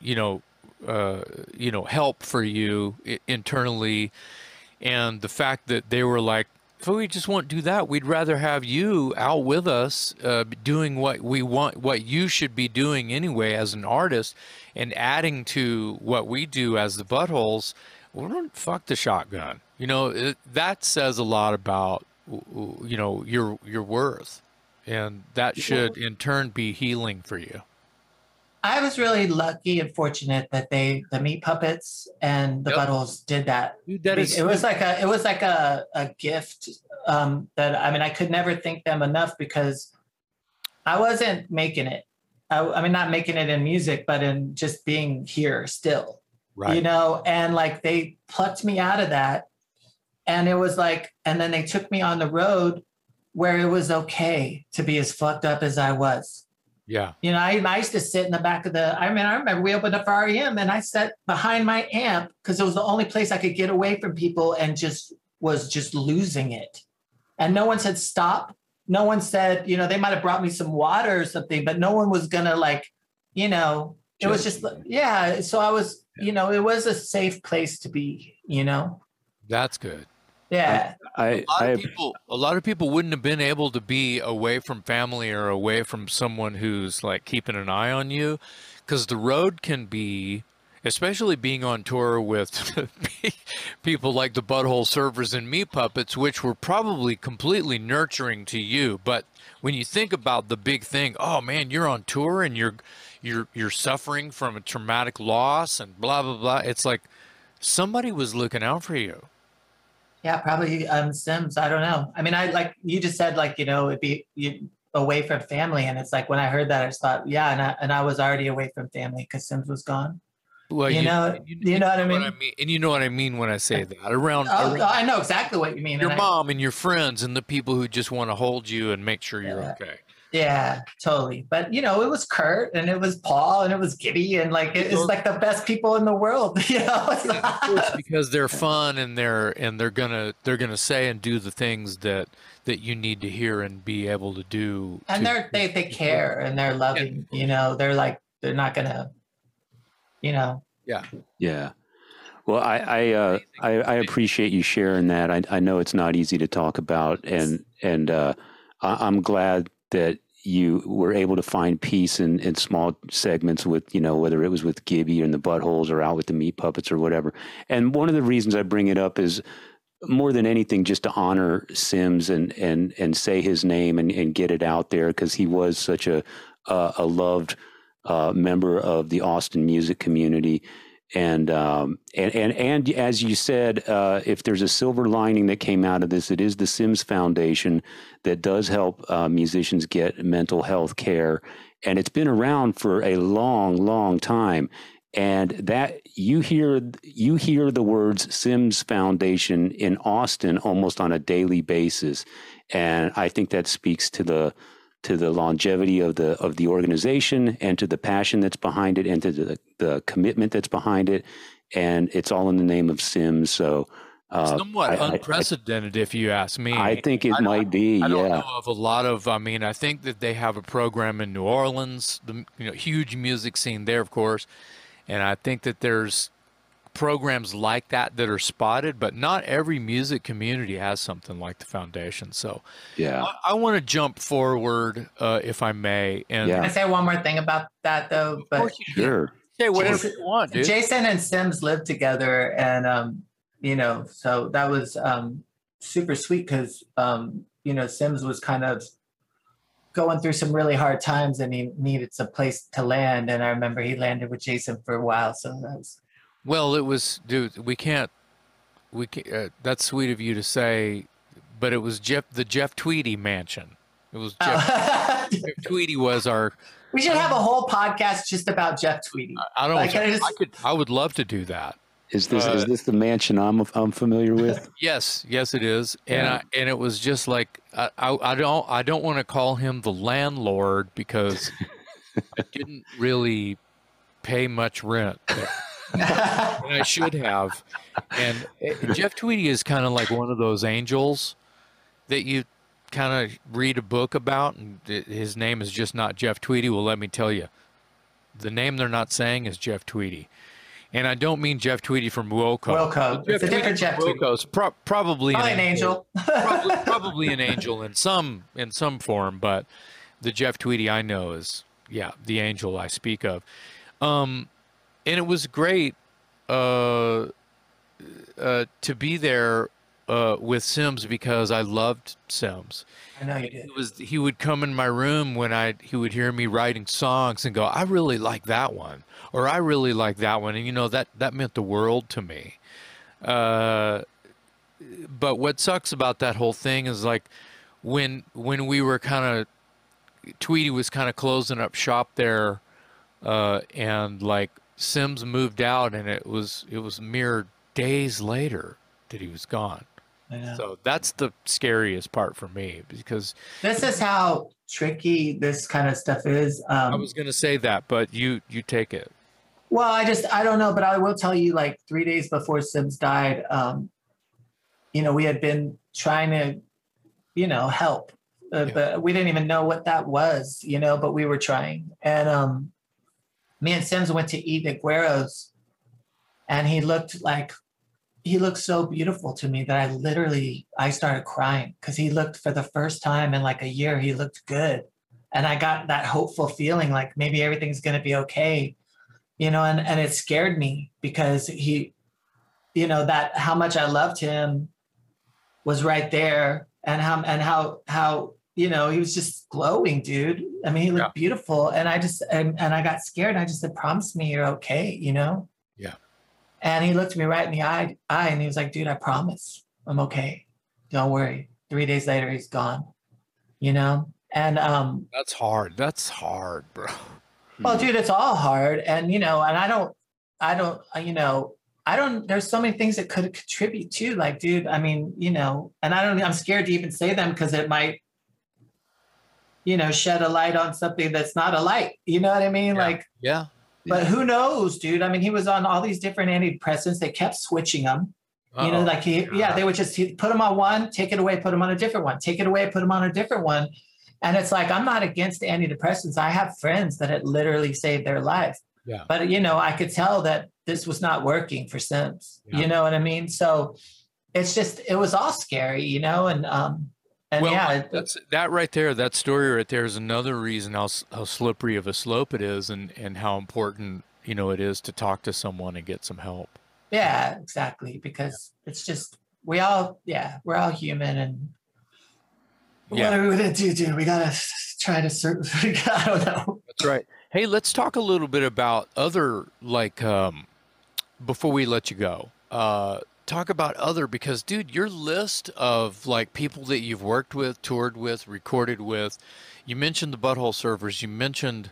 you know, uh, you know, help for you internally, and the fact that they were like, if we just won't do that, we'd rather have you out with us, uh, doing what we want, what you should be doing anyway as an artist, and adding to what we do as the buttholes. Well, don't fuck the shotgun. You know, it, that says a lot about you know your your worth and that should in turn be healing for you. I was really lucky and fortunate that they, the meat puppets and the Yep. buttholes, did that. Dude, that is it was like a, it was like a, a gift um, that I mean, I could never thank them enough because I wasn't making it. I, I mean, not making it in music, but in just being here still. you know and like they plucked me out of that and it was like and then they took me on the road where it was okay to be as fucked up as i was Yeah. you know i, I used to sit in the back of the i mean i remember we opened up R.E.M. and i sat behind my amp because it was the only place i could get away from people and just was just losing it. And no one said stop. No one said you know they might have brought me some water or something but no one was gonna like you know it was just yeah so i was you know it was a safe place to be you know? That's good. Yeah. I, a lot I of people a lot of people wouldn't have been able to be away from family or away from someone who's like keeping an eye on you because the road can be especially being on tour with people like the butthole surfers and Meat puppets which were probably completely nurturing to you but when you think about the big thing oh man you're on tour and you're you're you're suffering from a traumatic loss and blah blah blah it's like somebody was looking out for you Yeah, probably um Sims. I don't know. I mean, I like you just said like, you know, it'd be you, away from family. And it's like when I heard that, I just thought, yeah, and I, and I was already away from family because Sims was gone. well You know- you know what I mean? and you know what i mean when i say that around, Oh, around I know exactly what you mean. your and I- mom and your friends and the people who just want to hold you and make sure you're okay. Yeah, totally. But you know, it was Kurt and it was Paul and it was Gibby and like it- it's like the best people in the world. You know, Of course, not- because they're fun and they're and they're gonna they're gonna say and do the things that that you need to hear and be able to do. and to- they're they they care and they're loving. You know, they're like they're not gonna, you know. Yeah. Yeah. Well, I I, uh, I I appreciate you sharing that. I I know it's not easy to talk about, and and uh, I, I'm glad that you were able to find peace in, in small segments with you know whether it was with Gibby and the buttholes or out with the meat puppets or whatever. And one of the reasons I bring it up is more than anything just to honor Sims and and and say his name and, and get it out there because he was such a a, a loved uh, member of the Austin music community. And, um, and and and as you said, uh, if there's a silver lining that came out of this, it is the Sims Foundation that does help uh, musicians get mental health care, and it's been around for a long, long time. And that you hear you hear the words Sims Foundation in Austin almost on a daily basis, and I think that speaks to the to the longevity of the of the organization and to the passion that's behind it and to the, the commitment that's behind it and it's all in the name of sims so uh, Somewhat I- I- I- unprecedented, if you ask me. I, think it I don't- might be I don't yeah know of a lot of. I mean, I think that they have a program in New Orleans, the you know huge music scene there, of course, and I think that there's programs like that that are spotted, but not every music community has something like the foundation. So yeah I, I want to jump forward, uh, if I may, and Yeah. Can I say one more thing about that though? of But course you sure say whatever Jason- you want, dude. Jason and Sims lived together, and um, you know, so that was um, super sweet because um, you know Sims was kind of going through some really hard times, and he needed some place to land. And I remember he landed with Jason for a while, so that was Well, it was, dude. We can't. We can uh, That's sweet of you to say, but it was Jeff, the Jeff Tweedy mansion. It was Jeff, Jeff Tweedy was our. We should have a whole podcast just about Jeff Tweedy. I don't. Like, I I, could. I would love to do that. is this Uh, is this the mansion i'm i'm familiar with Yes, yes, it is, and Yeah. I, and it was just like I, I, I don't I don't want to call him the landlord because I didn't really pay much rent. there. and I should have. And uh, Jeff Tweedy is kind of like one of those angels that you kind of read a book about, and th- his name is just not Jeff Tweedy. Well, let me tell you, the name they're not saying is Jeff Tweedy. And I don't mean Jeff Tweedy from Wilco. Wilco. Jeff It's a different Jeff Tweedy. Pro- probably Probably an angel. probably, probably an angel in some in some form, but the Jeff Tweedy I know is yeah the angel I speak of, um, and it was great uh, uh, to be there uh, with Sims because I loved Sims. I know you did. He was he would come in my room when I he would hear me writing songs and go I really like that one or I really like that one and you know that that meant the world to me. Uh, but what sucks about that whole thing is like when when we were kind of Tweedy was kind of closing up shop there, uh, and like Sims moved out, and it was it was mere days later that he was gone. I know. So that's the scariest part for me because This is how tricky this kind of stuff is. Um, I was gonna say that, but you you take it. Well, I just I don't know, but I will tell you, like three days before Sims died, um, you know, we had been trying to, you know, help, uh, Yeah. but we didn't even know what that was, you know, but we were trying. And um, me and Sims went to eat at Guero's, and he looked like he looked so beautiful to me that I literally I started crying because he looked for the first time in like a year he looked good, and I got that hopeful feeling like maybe everything's gonna be okay, you know, and and it scared me because he, you know, that how much I loved him was right there, and how and how how you know he was just glowing, dude. I mean, he looked yeah. beautiful, and I just and, and I got scared. I just said, "Promise me you're okay," you know. Yeah. And he looked me right in the eye, eye and he was like, dude, I promise I'm okay. Don't worry. Three days later, he's gone, you know? And um, that's hard. That's hard, bro. Well, dude, it's all hard. And, you know, and I don't, I don't, uh, you know, I don't, there's so many things that could contribute to like, dude, I mean, you know, and I don't, I'm scared to even say them because it might, you know, shed a light on something that's not a light. You know what I mean? Yeah. Like, yeah. But who knows, dude? I mean, he was on all these different antidepressants. They kept switching them. Uh-oh. You know, like he, yeah, they would just put him on one, take it away, put him on a different one, take it away, put him on a different one. And it's like, I'm not against antidepressants. I have friends that it literally saved their life. Yeah. But, you know, I could tell that this was not working for Sims. Yeah. You know what I mean? So it's just, it was all scary, you know, and, um, and well, yeah, that's that right there. That story right there is another reason how how slippery of a slope it is, and and how important you know it is to talk to someone and get some help. Yeah, exactly. Because yeah. it's just we all yeah we're all human, and yeah. what are we gonna do, dude? We gotta try to search. I don't know. That's right. Hey, let's talk a little bit about other like um, before we let you go. Uh, talk about other because dude your list of like people that you've worked with toured with recorded with you mentioned the butthole surfers you mentioned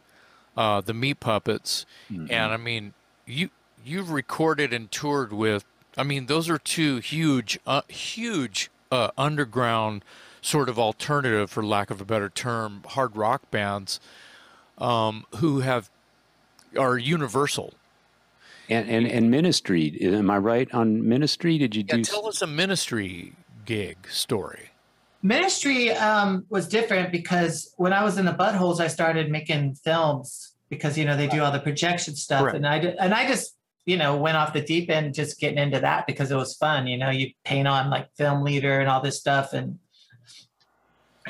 uh, the meat puppets mm-hmm. and i mean you you've recorded and toured with i mean those are two huge uh, huge uh, underground sort of alternative for lack of a better term hard rock bands um, who have are universal and, and and ministry. Am I right on ministry? Did you yeah, do? Tell us a ministry gig story. Ministry um, was different because when I was in the buttholes, I started making films because you know they do all the projection stuff, and I did, and I just you know went off the deep end, just getting into that because it was fun. You know, you paint on like film leader and all this stuff, and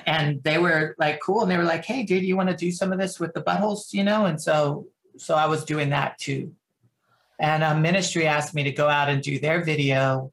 and they were like cool, and they were like, "Hey, dude, you want to do some of this with the buttholes?" You know, and so so I was doing that too and a ministry asked me to go out and do their video.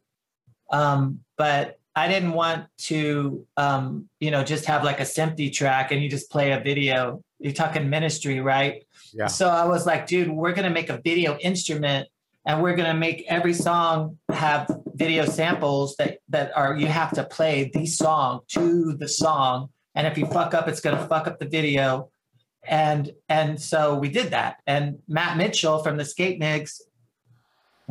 Um, but i didn't want to um, you know just have like a SMPTE track and you just play a video. You're talking ministry right? Yeah. so i was like dude we're going to make a video instrument and we're going to make every song have video samples that that are you have to play the song to the song. And if you fuck up it's going to fuck up the video. And and so we did that. And matt mitchell from the Skatenigs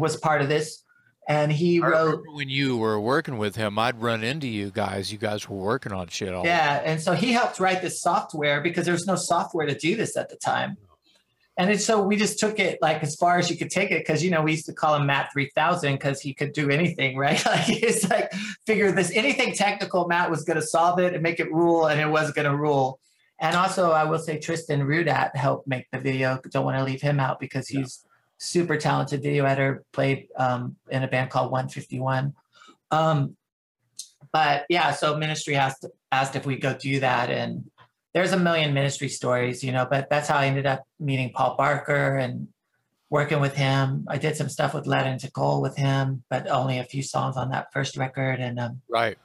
was part of this. And he I wrote when you were working with him i'd run into you guys. You guys were working on shit all yeah and so he helped write this software because there was no software to do this at the time. And it, so we just took it like as far as you could take it because you know we used to call him matt 3000 because he could do anything right? Like it's like figure this anything technical matt was going to solve it and make it rule and it was going to rule. And also i will say tristan rudat helped make the video don't want to leave him out because he's super talented video editor, played um, in a band called 151. Um, but yeah, so ministry asked asked if we go do that, and there's a million ministry stories, you know. But that's how I ended up meeting Paul Barker and working with him. I did some stuff with Lead into Gold with him, but only a few songs on that first record. And um, right.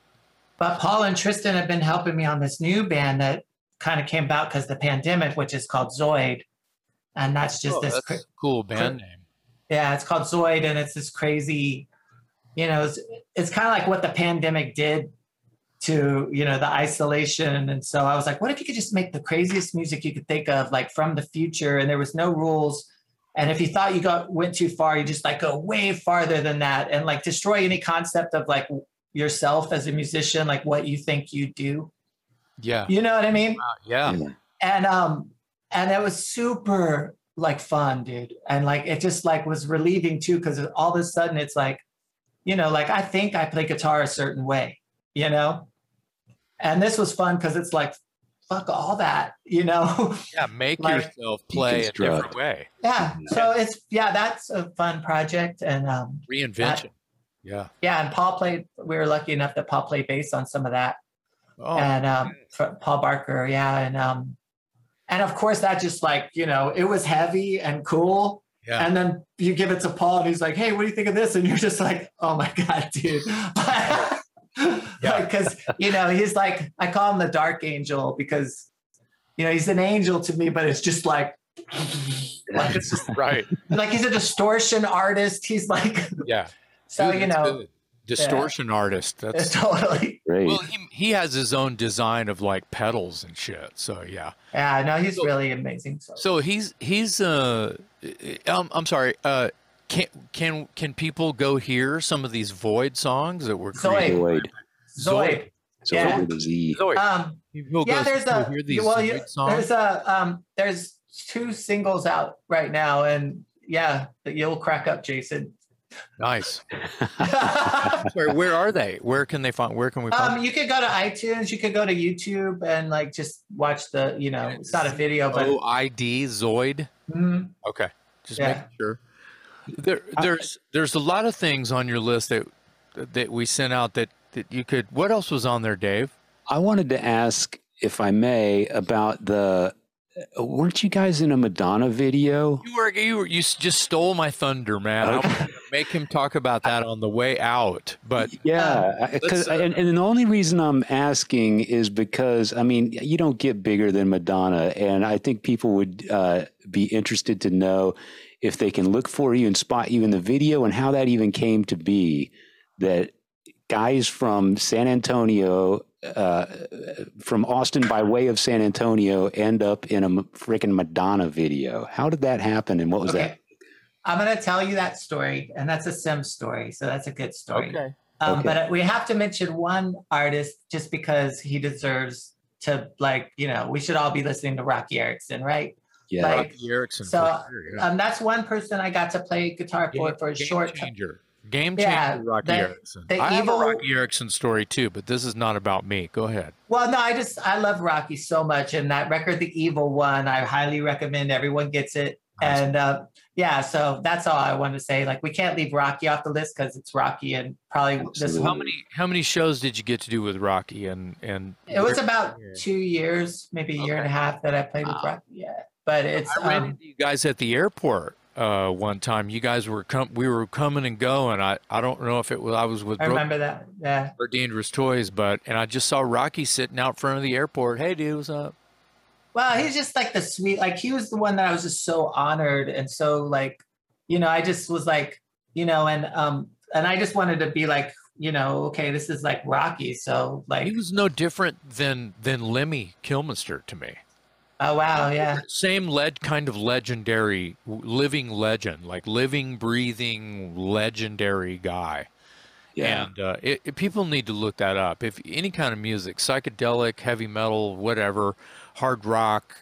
But Paul and Tristan have been helping me on this new band that kind of came about because the pandemic, which is called Zoid and that's just oh, this that's cr- cool band name. Yeah, it's called Zoid, and it's this crazy. You know, it's, it's kind of like what the pandemic did to you know the isolation, and so I was like, what if you could just make the craziest music you could think of, like from the future, and there was no rules. And if you thought you got went too far, you just like go way farther than that, and like destroy any concept of like yourself as a musician, like what you think you do. Yeah, you know what I mean. yeah. And um, and it was super like fun, dude. And like it just like was relieving too, because all of a sudden it's like, you know, like I think I play guitar a certain way, you know? And this was fun because it's like, fuck all that, you know? Yeah, make like, yourself play a different way. Yeah. So it's yeah, that's a fun project and um reinvention. That, Yeah. Yeah, and Paul played. We were lucky enough that Paul played bass on some of that, Oh, and um, for Paul Barker. Yeah, and um, and of course that just like you know it was heavy and cool. yeah. And then you give it to Paul, and he's like, "Hey, what do you think of this?" And you're just like, "Oh my god, dude!" Because you know he's like, I call him the Dark Angel because you know he's an angel to me, but it's just like, like it's just right. like he's a distortion artist. He's like, Yeah. so Dude, you know, good. Distortion artist. That's totally. Great. well, he, he has his own design of like pedals and shit. So yeah. Yeah, no, he's So- really amazing. So, So he's he's uh um, I'm sorry. Uh can can can people go hear some of these Void songs that were Zoid. created? Zoid. Zoid. So Yeah. with a Z. Zoid. Um, People yeah, there's a well, you, Zoid songs. there's a um, there's two singles out right now, and yeah, that you'll crack up, Jason. Nice. Where where are they? Where can they find? Where can we find? um, you could go to iTunes, you could go to YouTube, and like just watch the, you know, it's not a video, but O I D Zoid. Mhm. Okay, just Yeah. making sure. There, there's there's a lot of things on your list that that we sent out that that you could. What else was on there, Dave? I wanted to ask, if I may, about the. Weren't you guys in a Madonna video? You were you were, you just stole my thunder, man. I was Okay. make him talk about that on the way out, but Yeah, I- 'cause- uh, and, and the only reason I'm asking is because I mean you don't get bigger than Madonna, and I think people would uh, be interested to know if they can look for you and spot you in the video, and how that even came to be that guys from San Antonio, uh, from Austin by way of San Antonio, end up in a freaking Madonna video. How did that happen, and what was okay. I'm gonna tell you that story, and that's a Sim story, so that's a good story. okay. Um, Okay. But we have to mention one artist just because he deserves to, like, you know, we should all be listening to Roky Erickson, right? Yeah, like- Roky Erickson. so, sure, yeah. Um, that's one person I got to play guitar for Game- for a game short time. changer. Game changer, Yeah, Roky the- Erickson. the I have a Roky Erickson story too, but this is not about me. Go ahead. Well, no, I just I love Roky so much, and that record, The Evil One, I highly recommend everyone gets it. Nice. And uh, yeah, so that's all I want to say. Like, we can't leave Roky off the list because it's Roky, and probably this How many how many shows did you get to do with Roky and and It was about two years, maybe a year and a half that I played with. Roky. Yeah, but it's I ran um, into you guys at the airport uh, one time. You guys were com- we were coming and going. I, I don't know if it was I was with I Brooke remember that. Yeah. or Dangerous Toys, but and I just saw Roky sitting out front of the airport. Hey, dude, what's up? Well, he's just like the sweet, like he was the one that I was just so honored and so like, you know, I just was like, you know, and um, and I just wanted to be like, you know, okay, this is like Roky, so like, He was no different than than Lemmy Kilmister to me. Oh wow, yeah, Same led kind of legendary, living legend, like living, breathing, legendary guy. yeah. And uh, it, it- people need to look that up. If any kind of music, psychedelic, heavy metal, whatever, hard rock,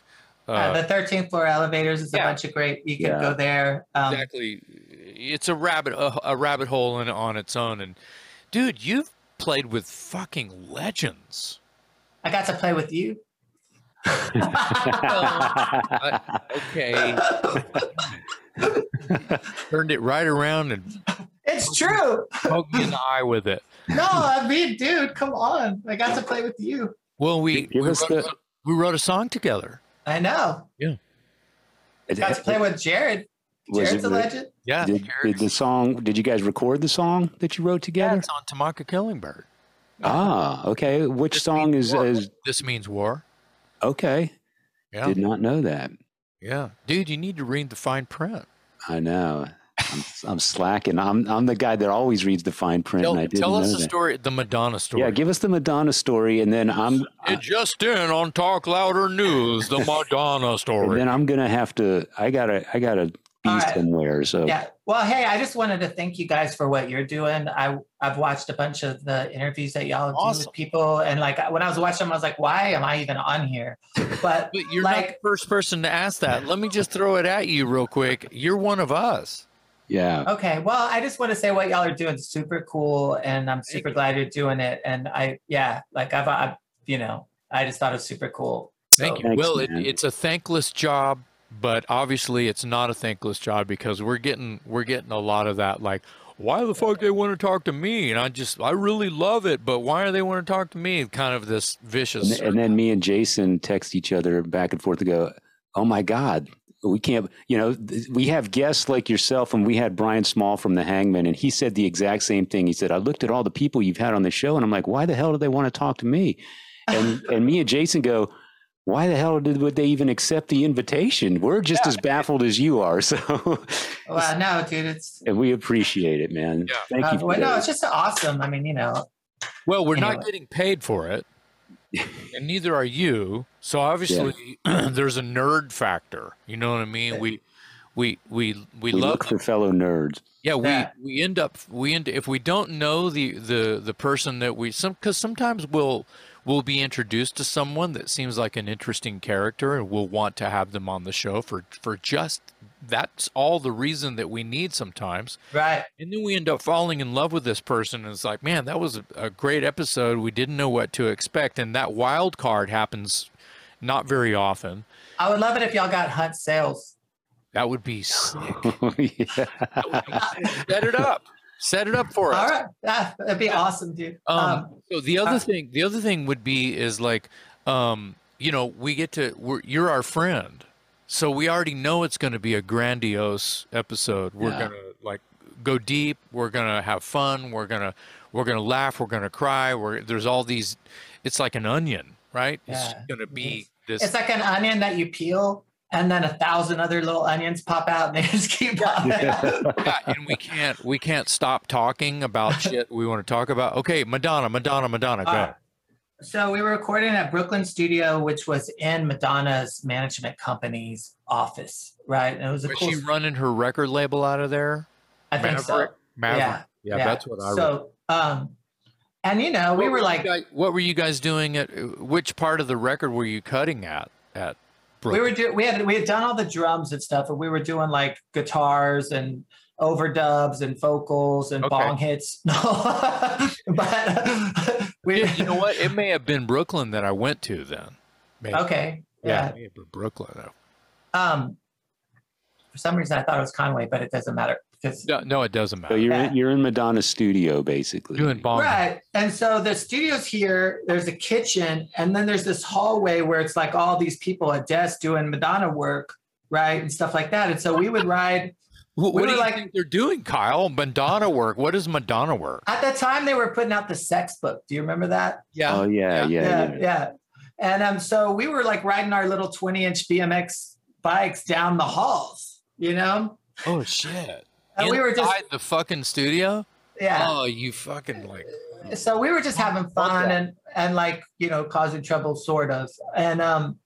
uh, Uh, the 13th floor elevators is a bunch of great. You can Yeah. go there. Um, exactly, it's a rabbit a, a rabbit hole in, on its own. And dude, you've played with fucking legends. I got to play with you. Okay, turned it right around and it's true. poked me in the eye with it. No, I mean, dude, come on. I got to play with you. Well, we we wrote, the- we wrote a song together. I know. Yeah. Got to play with Jared. Was Jared's it a legend. Yeah, Did, did the song? Did you guys record the song that you wrote yeah, together? it's on To Mock a Killingbird. Ah, okay. Which This song is, is This means war. Okay? Yeah, Did not know that. yeah, dude, you need to read the fine print. I know. I'm, I'm slacking. I'm I'm the guy that always reads the fine print, Tell, and I didn't tell us the that. story, the Madonna story. Yeah, give us the Madonna story, and then I'm it just in on Talk Louder News, the Madonna and story. then I'm gonna have to. I gotta I gotta be All right. somewhere. So Yeah. Well, hey, I just wanted to thank you guys for what you're doing. I I've watched a bunch of the interviews that y'all do with people, and like when I was watching them, I was like, why am I even on here? But But you're not the like, first person to ask that. Let me just throw it at you real quick. You're one of us. yeah, okay, well, I just want to say what y'all are doing is super cool, and I'm super you. glad you're doing it. And I, yeah, like I've, i you know, I just thought it was super cool. Thank you. Thanks, well, it, it's a thankless job, but obviously it's not a thankless job because we're getting we're getting a lot of that like why the fuck they want to talk to me? And I just, I really love it, but why do they want to talk to me? Kind of this vicious. And, and then me and Jason text each other back and forth to go, oh my God, we can't, you know, we have guests like yourself, and we had Brian Small from the Hangman, and he said the exact same thing. He said, I looked at all the people you've had on the show, and I'm like, why the hell do they want to talk to me? And, and me and Jason go, why the hell did would they even accept the invitation? We're just Yeah. as baffled as you are. So, Well, no, dude, it's and we appreciate it, man. Yeah. Thank uh, you. Well, no, it's just awesome. I mean, you know, well, we're not getting paid for it, and neither are you. So obviously, there's a nerd factor. You know what I mean? We, we, we, we, we love look for fellow nerds. Yeah, we Yeah. we end up we end if we don't know the the the person that we some because sometimes we'll we'll be introduced to someone that seems like an interesting character and we'll want to have them on the show for for just that's all the reason that we need sometimes. Right? and then we end up falling in love with this person and it's like man that was a, a great episode. We didn't know what to expect. And that wild card happens not very often. I would love it if y'all got Hunt Sales. that would be sick. Yeah. set it up set it up for us All right, yeah, that'd be awesome, dude. Um, Um, so the other uh, thing, the other thing would be is like, um, you know, we get to, we're, you're our friend, so we already know it's going to be a grandiose episode. We're Yeah. gonna like go deep. We're gonna have fun. We're gonna, we're gonna laugh. We're gonna cry. We're there's all these. It's like an onion, right? It's gonna be is. this. it's like an onion that you peel, and then a thousand other little onions pop out, and they just keep popping out. yeah, and we can't we can't stop talking about shit we want to talk about. Okay, Madonna, Madonna, Madonna, go. All right. So we were recording at Brooklyn Studio, which was in Madonna's management company's office, right? And it was a Was cool. she running her record label out of there? I think so. Maverick? Maverick. Yeah, Yeah, that's what I read. So, um, and you know, we What were like, guys- what were you guys doing at which part of the record were you cutting at at we were doing, we had we had done all the drums and stuff, and we were doing like guitars and overdubs and vocals and Okay. bong hits. But we. You know what? It may have been Brooklyn that I went to then. Maybe. Okay. Yeah, Yeah. it may have been Brooklyn. though. Um. For some reason, I thought it was Conway, but it doesn't matter because No, no, it doesn't matter. So matter. you're Yeah. in, you're in Madonna's studio, basically. Doing bong. Right. And so the studio's here, there's a kitchen, and then there's this hallway where it's like all these people at desks doing Madonna work, right? And stuff like that. And so we would ride. What, we what do you like- think they're doing, Kyle? Madonna work. What is Madonna work? At the time, they were putting out the sex book. Do you remember that? Yeah. Oh yeah, yeah, Yeah. yeah. Yeah. And um, so we were like riding our little 20 inch BMX bikes down the halls, you know? Oh shit. And we were just, the fucking studio. yeah. Oh, you fucking like. so we were just having fun Okay. and and like you know causing trouble sort of and um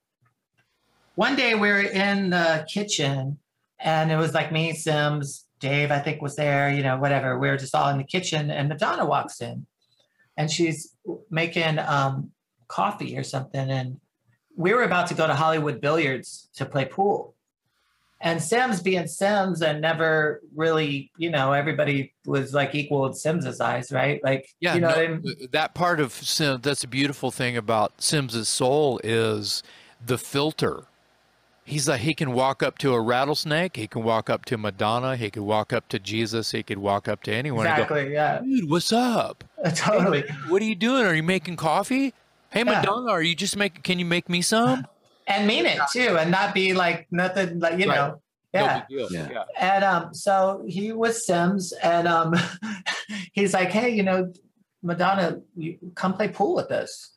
one day we were in the kitchen and it was like me sims dave i think was there you know whatever we were just all in the kitchen and madonna walks in and she's making um coffee or something and we were about to go to hollywood billiards to play pool and Sims being Sims and never really, you know, everybody was like equal in Sims's eyes, right? Like, Yeah, you know no, what I mean? Uh, that part of Sim, that's a beautiful thing about Sims's soul is the filter. He's like he can walk up to a rattlesnake, he can walk up to Madonna, he could walk up to Jesus, he could walk up to anyone. and go, Exactly. Yeah. Dude, what's up? Totally. What are you doing? Are you making coffee? Hey, Yeah. Madonna, are you just making? Can you make me some? And mean it too, and not be like nothing like you Right. know. Yeah. No big deal. Yeah. And um, so he was Sims, and um, he's like, "Hey, you know, Madonna, you come play pool with us."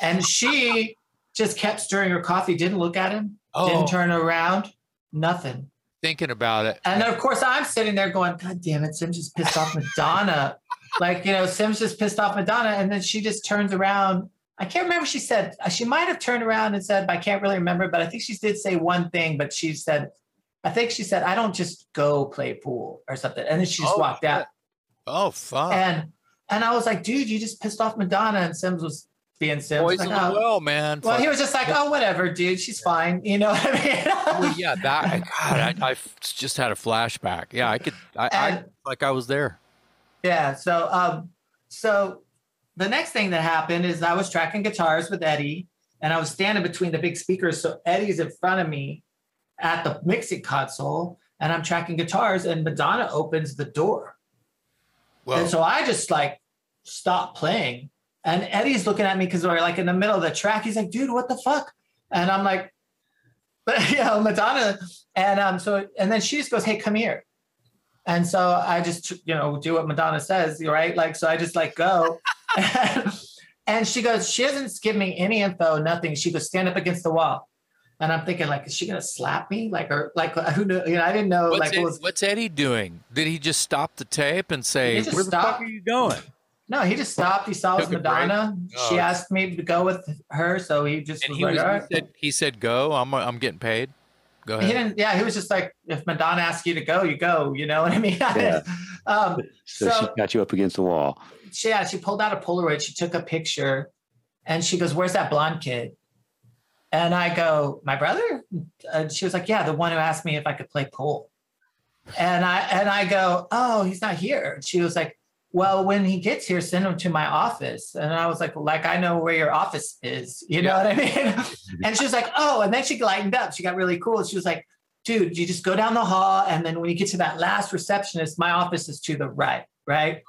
And she just kept stirring her coffee, didn't look at him, Oh, didn't turn around, nothing. thinking about it. And then, of course, I'm sitting there going, God damn it, Sims just pissed off Madonna. like, you know, Sims just pissed off Madonna. And then she just turns around. I can't remember what she said. Uh, She might have turned around and said, but I can't really remember, but I think she did say one thing, but she said, I think she said, I don't just go play pool or something. And then she just Oh, walked out. Oh, fuck. And and I was like, dude, you just pissed off Madonna. And Sims was being Sims. Poison Like, oh. well, man. Well, Fuck. he was just like, oh, whatever, dude. She's fine. You know what I mean? Well, yeah, that God, I just had a flashback. Yeah, I could, I, I like I was there. Yeah. So, um, so the next thing that happened is I was tracking guitars with Eddie, and I was standing between the big speakers. So Eddie's in front of me at the mixing console, and I'm tracking guitars, and Madonna opens the door Well, And so I just like stopped playing. And Eddie's looking at me because we're like in the middle of the track. He's like, dude, what the fuck? And I'm like, but you know, Madonna. And um, so and then she just goes, Hey, come here. And so I just, you know, do what Madonna says, right? Like, so I just like go. and she goes, she doesn't give me any info, nothing. She goes, stand up against the wall. And I'm thinking, like, is she gonna slap me? Like, or like, who knew? You know, I didn't know. what's, like, Ed- what was what's Eddie doing? Did he just stop the tape and say, He just "Where the fuck are you going?" No, he just stopped. He saw Took? Madonna. Oh. She asked me to go with her, so he just And was he like, was. "All He right." said, he said, "Go. I'm. I'm getting paid. Go ahead. He didn't. Yeah, he was just like, if Madonna asks you to go, you go. You know what I mean? Yeah. um, So, So- she got you up against the wall. She, yeah, she pulled out a Polaroid. She took a picture, and she goes, "Where's that blonde kid?" And I go, "My brother." And she was like, "Yeah, the one who asked me if I could play pool." And I and I go, "Oh, he's not here." And she was like, "Well, when he gets here, send him to my office." And I was like, "Like I know where your office is." You know what I mean? and she was like, "Oh," and then she lightened up. She got really cool. She was like, "Dude, you just go down the hall, and then when you get to that last receptionist, my office is to the right, right?"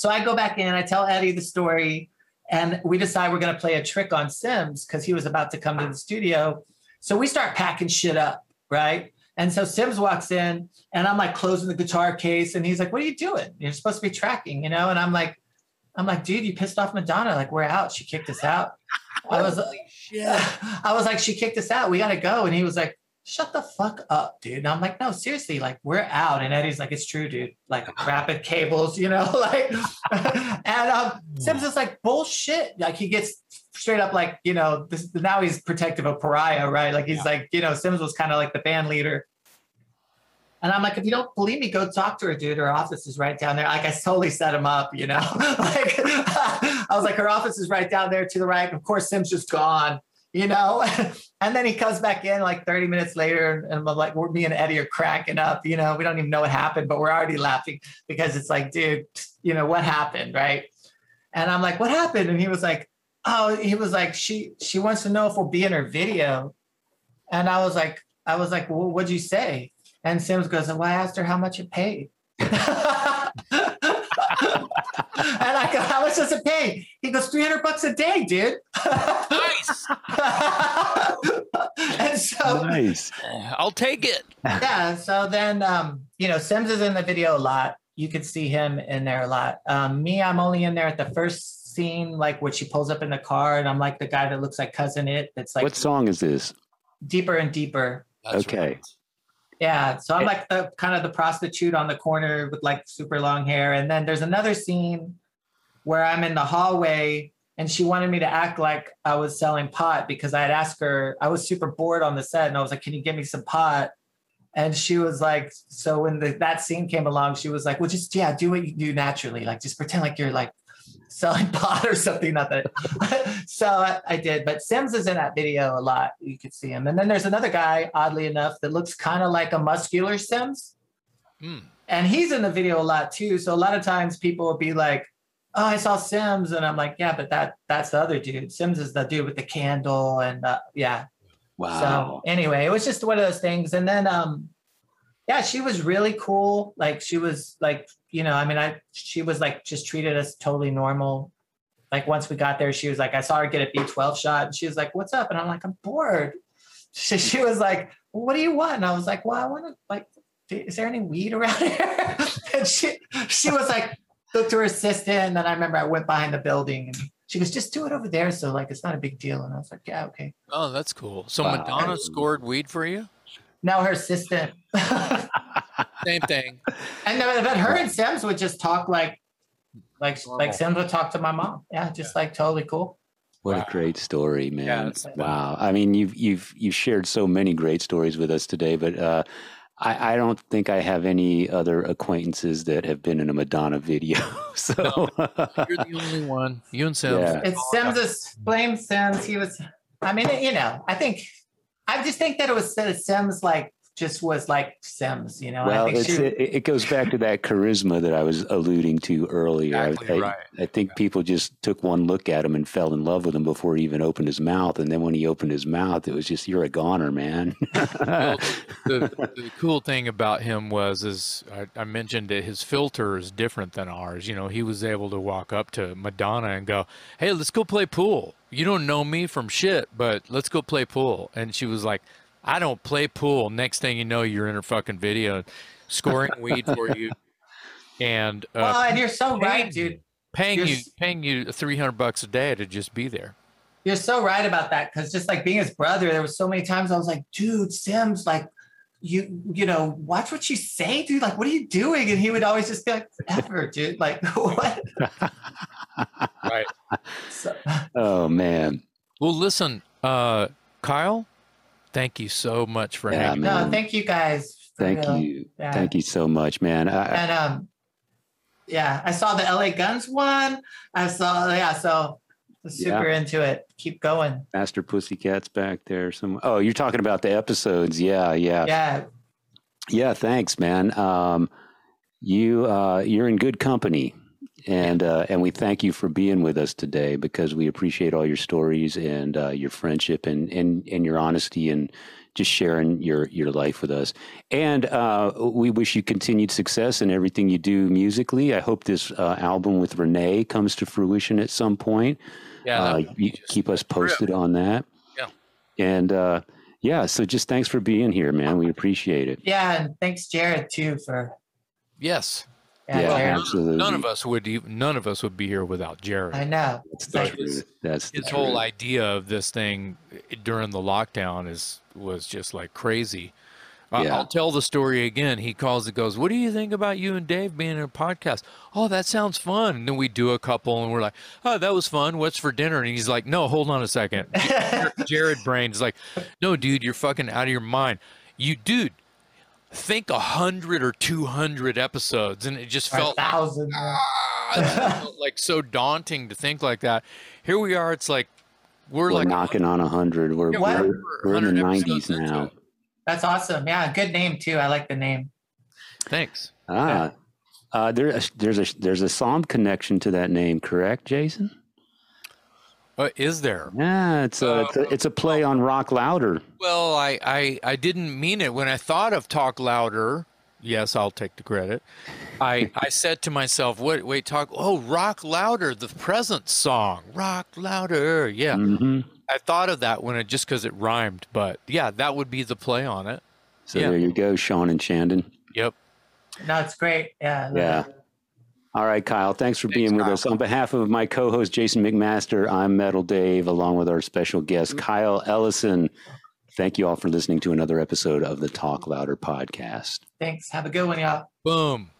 So I go back in, I tell Eddie the story, and we decide we're going to play a trick on Sims because he was about to come to the studio. So we start packing shit up, right? And so Sims walks in, and I'm like closing the guitar case, and he's like, "What are you doing? You're supposed to be tracking, you know?" And I'm like, "I'm like, dude, you pissed off Madonna. Like, we're out. She kicked us out." I was, I was like, "She kicked us out. We got to go." And he was like, shut the fuck up, dude. And I'm like, no, seriously, like we're out. And Eddie's like, it's true, dude. Like rapid cables, you know, like and um Sims is like bullshit. Like he gets straight up like, you know, this now he's protective of pariah, right? Like he's like, you know, Sims was kind of like the band leader. And I'm like, if you don't believe me, go talk to her, dude. Her office is right down there. Like I totally set him up, you know. like I was like, her office is right down there to the right. Of course, Sim's just gone, you know. and then he comes back in like 30 minutes later, and I'm like, we're me and Eddie are cracking up, you know. We don't even know what happened, but we're already laughing because it's like, dude, you know, what happened, right? And I'm like, what happened? And he was like, oh, he was like, she she wants to know if we'll be in her video. And I was like, I was like, well, what'd you say? And Sims goes, well, I asked her how much it paid. and I go, how much does it pay? He goes, 300 bucks a day, dude. Nice. and so, Nice. I'll take it. yeah, so then, um, you know, Sims is in the video a lot. You could see him in there a lot. Um, me, I'm only in there at the first scene, like when she pulls up in the car, and I'm like the guy that looks like Cousin It. That's like what song is this? deeper and deeper. That's Okay. right. Yeah, so I'm like the kind of the prostitute on the corner with like super long hair, and then there's another scene where I'm in the hallway, and she wanted me to act like I was selling pot because I had asked her. I was super bored on the set, and I was like, "Can you give me some pot?" And she was like, "So when the, that scene came along, she was like, well, just yeah, do what you do naturally, like just pretend like you're like selling pot or something." Not that. so I, I did, but Sims is in that video a lot. You could see him, and then there's another guy, oddly enough, that looks kind of like a muscular Sims Hmm. and he's in the video a lot too. So a lot of times people will be like, "Oh, I saw Sims," and I'm like, "Yeah, but that that's the other dude. Sims is the dude with the candle, and uh, yeah." Wow. So anyway, it was just one of those things. And then, um, yeah, she was really cool. Like she was like, you know, I mean, I she was like just treated us totally normal. Like once we got there, she was like, I saw her get a B12 shot, and she was like, "What's up?" And I'm like, "I'm bored." She, she was like, well, "What do you want?" And I was like, "Well, I want to like, is there any weed around here?" and she she was like, looked to her assistant, and then I remember I went behind the building, and she goes, "Just do it over there." So like, it's not a big deal. And I was like, "Yeah, okay." Oh, that's cool. So Wow. Madonna scored weed for you? Now her assistant. Same thing. And then, but her and Sims would just talk like, like, Normal. like Sims would talk to my mom. Yeah, just like totally cool. What Wow. a great story, man! it's fun. wow. I mean, you've you've you've shared so many great stories with us today, but uh, I, I don't think I have any other acquaintances that have been in a Madonna video. so You're the only one. You and Sims. Yeah. It's Sims. Is, blame Sims. He was. I mean, you know, I think, I just think that it was Sims like just was like Sims, you know. Well, I think it's, she, it, it goes back to that charisma that I was alluding to earlier. I- Exactly I, right. I think people just took one look at him and fell in love with him before he even opened his mouth. And then when he opened his mouth, it was just, you're a goner, man. Well, the, the cool thing about him was, is I, I mentioned that his filter is different than ours. You know, he was able to walk up to Madonna and go, "Hey, let's go play pool. You don't know me from shit, but let's go play pool." And she was like, "I don't play pool." Next thing you know, you're in her fucking video, scoring weed for you, and uh, well, and you're so right, dude. paying You're you paying you three hundred bucks a day to just be there. You're so right about that because just like being his brother, there was so many times I was like, dude, Sims, like you, you know, watch what you say, dude. Like, what are you doing? And he would always just be like, ever, dude. Like, what? Right. So, oh, man. Well, listen, uh, Kyle, thank you so much for Yeah, hanging. man. no, thank you guys. Thank real. you. Yeah. Thank you so much, man. I, And um, yeah, I saw the LA Guns one. I saw, yeah, so Super into it. Keep going. Faster Pussycat's back there. Some. Oh, you're talking about the episodes. Yeah, yeah. Yeah, Yeah, thanks, man. Um, you uh, you're in good company, and uh, and we thank you for being with us today because we appreciate all your stories and uh, your friendship and, and and your honesty and just sharing your your life with us. And uh, we wish you continued success in everything you do musically. I hope this uh, album with Renee comes to fruition at some point. Yeah, uh, that would be you keep us posted on that. Yeah. And uh, yeah, so just thanks for being here, man. We appreciate it. yeah, and thanks, Jared, too, for yes. yeah, Yeah, Jared. absolutely. None of us would even, none of us would be here without Jared. I know. That's the like, truth. That's the His whole idea of this thing eh, during the lockdown is was just like crazy. Yeah. I'll tell the story again. He calls and goes, "What do you think about you and Dave being in a podcast?" Oh, that sounds fun. And then we do a couple, and we're like, "Oh, that was fun. What's for dinner?" And he's like, "No, hold on a second. Jared Brain's like, "No, dude, you're fucking out of your mind. You, dude, think a hundred or two hundred episodes, and it just felt like, thousand. ah, felt like so daunting to think like that. Here we are. It's like we're, We're like knocking on a hundred. We're, Yeah, we're, we're in the nineties episodes into now. It. That's awesome. Yeah, good name, too. I like the name. Thanks. Ah, uh, there, there's a there's a Sahm connection to that name, correct, Jason? Uh, is there? Yeah, it's a, it's a it's a play on Rock Louder. Well, I, I I didn't mean it when I thought of talk louder. Yes, I'll take the credit. I I said to myself, "Wait, wait, talk. Oh, rock louder, the present song, rock louder." Yeah, hmm I thought of that when it just because it rhymed. But yeah, that would be the play on it. So Yeah. there you go, Sean and Shandon. Yep. No, it's great. Yeah. Yeah. All right, Kyle. Thanks for Thanks, being with Kyle. us. On behalf of my co-host Jason McMaster, I'm Metal Dave, along with our special guest Kyle Ellison. Thank you all for listening to another episode of the Talk Louder podcast. Thanks. Have a good one, y'all. Boom.